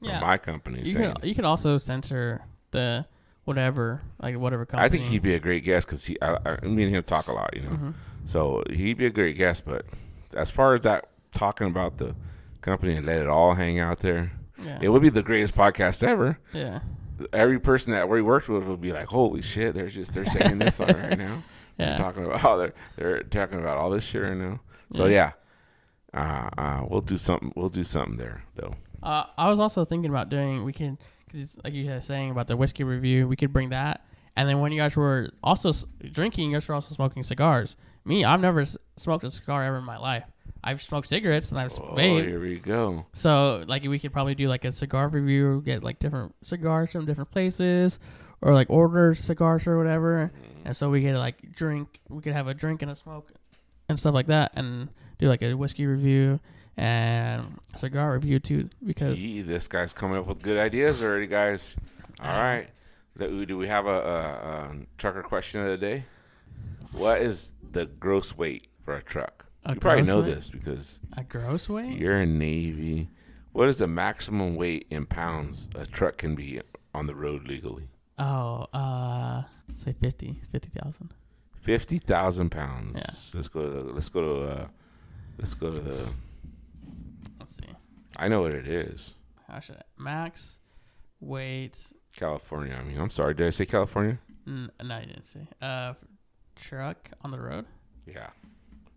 yeah. from my company. you saying, could you could also censor the whatever like whatever company. I think he'd be a great guest because he. I, I, me and him talk a lot, you know. Mhm. So he'd be a great guest. But as far as that talking about the company and let it all hang out there, Yeah. it would be the greatest podcast ever. yeah. every person that we worked with would be like, "Holy shit!" They're just they're saying this on right now. Yeah. talking about how they're they're talking about all this shit right now. So yeah, uh, uh, we'll do something. We'll do something there though. Uh, I was also thinking about doing. We can, cause like you guys saying about the whiskey review, we could bring that. And then when you guys were also s- drinking, you guys were also smoking cigars. Me, I've never s- smoked a cigar ever in my life. I've smoked cigarettes and I've Oh, vaped. here we go. So like we could probably do like a cigar review, get like different cigars from different places, or like order cigars or whatever. Mm-hmm. And so we could like drink, we could have a drink and a smoke and stuff like that, and do like a whiskey review and cigar review too. Because Gee, this guy's coming up with good ideas already, guys. All uh-huh. right. Do do we have a, a, a trucker question of the day? What is the gross weight for a truck? A you probably know weight? this because a gross weight. You're in Navy. What is the maximum weight in pounds a truck can be on the road legally? Oh, uh, say 50, 50,000. Fifty thousand pounds. Yeah. Let's go to the, let's go to uh, let's go to the. Let's see. I know what it is. How should I? Max weight. California. I mean, I'm sorry. Did I say California? N- no, you didn't say. Uh, truck on the road. Yeah.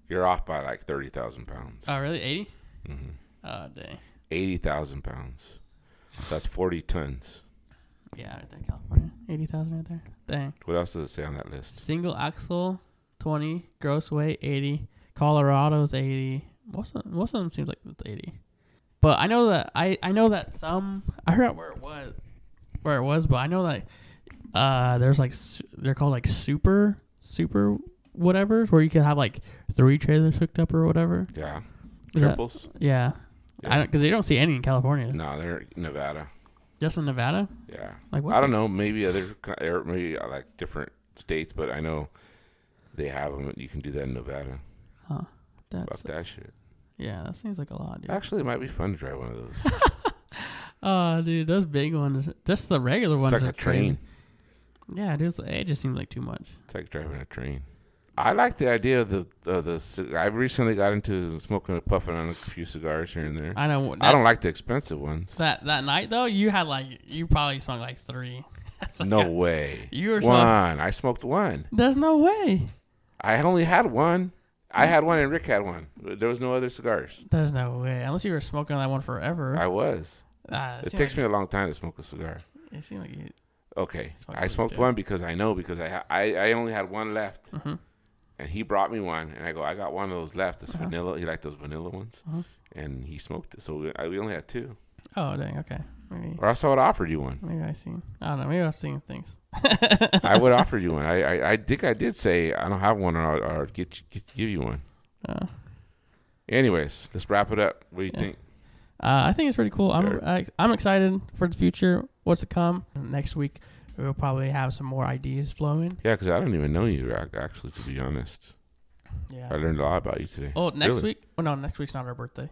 You're off by like thirty thousand pounds. Oh, really? 80? hmm Oh, dang. Eighty thousand pounds. So that's forty tons. Yeah, right there, California. 80,000 right there. Dang. What else does it say on that list? Single axle, 20. Gross weight, 80. Colorado's 80. Most of, most of them seems like it's 80. But I know that I, I know that some I forgot where it was where it was, but I know that uh there's like they're called like super super whatever where you can have like three trailers hooked up or whatever. Yeah. Is that- Triples. yeah. I don't because they don't see any in California. No, they're Nevada. Just in Nevada. Yeah. Like what's I don't know. Maybe other, co- maybe uh, like different states, but I know they have them. You can do that in Nevada. Huh. That's Fuck that shit. yeah. That seems like a lot, dude. Actually, it might be fun to drive one of those. Oh, dude, those big ones. Just the regular ones. It's like a train. crazy. Yeah, dude, it's- it just seems like too much. It's like driving a train. I like the idea of the of the. I recently got into smoking, a puffing on a few cigars here and there. I know. That, I don't like the expensive ones. that that night though. You had like you probably smoked like three. Like No a- way. you were One. smoking. I smoked one. There's no way. I only had one. I had one and Rick had one. There was no other cigars. There's no way. Unless you were smoking that one forever. I was. Ah, It seemed takes like, me a long time to smoke a cigar. It seemed like you. Okay, Smoked I smoked one because I know because I ha- I I only had one left, Mhm. And he brought me one, and I go I got one of those left. This Uh-huh. vanilla. He liked those vanilla ones, Uh-huh. and he smoked it. So we, I, we only had two. Oh dang. Okay. Maybe. Or else I would offered you one. Maybe I seen. I don't know. Maybe I've seen things. I would offer you one. I, I I think I did say I don't have one, or or get, you- get give you one. Uh, Anyways, let's wrap it up. What do you Yeah. think? Uh, I think it's pretty cool. I'm Sure. I, I'm excited for the future. What's to come next week? We'll probably have some more ideas flowing. Yeah, because I don't even know you actually. To be honest, Yeah, I learned a lot about you today. Oh, next Really? week? Oh no, next week's not our birthday.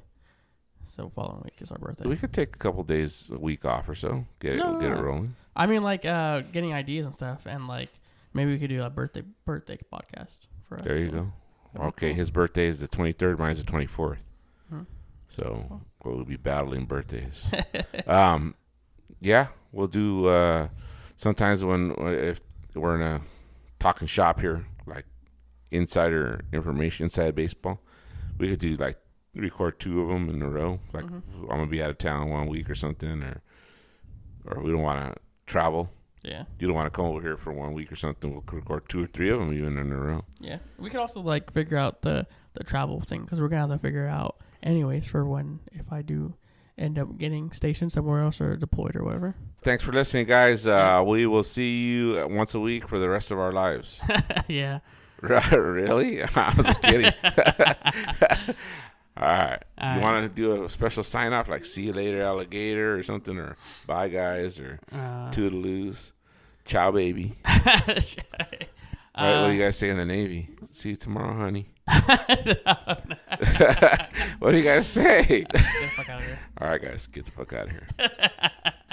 So following week is our birthday. We could take a couple days, a week off or so. Get it, No, no, get it rolling. I mean, like uh, getting ideas and stuff, and like maybe we could do a birthday birthday podcast for us. There you so go. that'd Okay, cool. his birthday is the 23rd. Mine's the 24th. Hmm. So we'll be battling birthdays. um, yeah, we'll do. Uh, sometimes when if we're in a talking shop here, like insider information, inside baseball, we could do like record two of them in a row. Like Mhm. I'm gonna be out of town one week or something, or or we don't want to travel. Yeah, You don't want to come over here for one week or something. We'll record two or three of them even in a row. yeah. We could also like figure out the the travel thing because we're gonna have to figure out anyways for when if I do end up getting stationed somewhere else or deployed or whatever. Thanks for listening, guys. Uh, we will see you once a week for the rest of our lives. yeah. really? I was just kidding. All right. All you right. want to do a special sign off like "See you later, alligator" or something, or "Bye, guys," or Uh, "Toodaloos," "Ciao, baby." uh, All right. What do you guys say in the Navy? See you tomorrow, honey. what do you guys say? Get the fuck out of here. All right, guys, get the fuck out of here.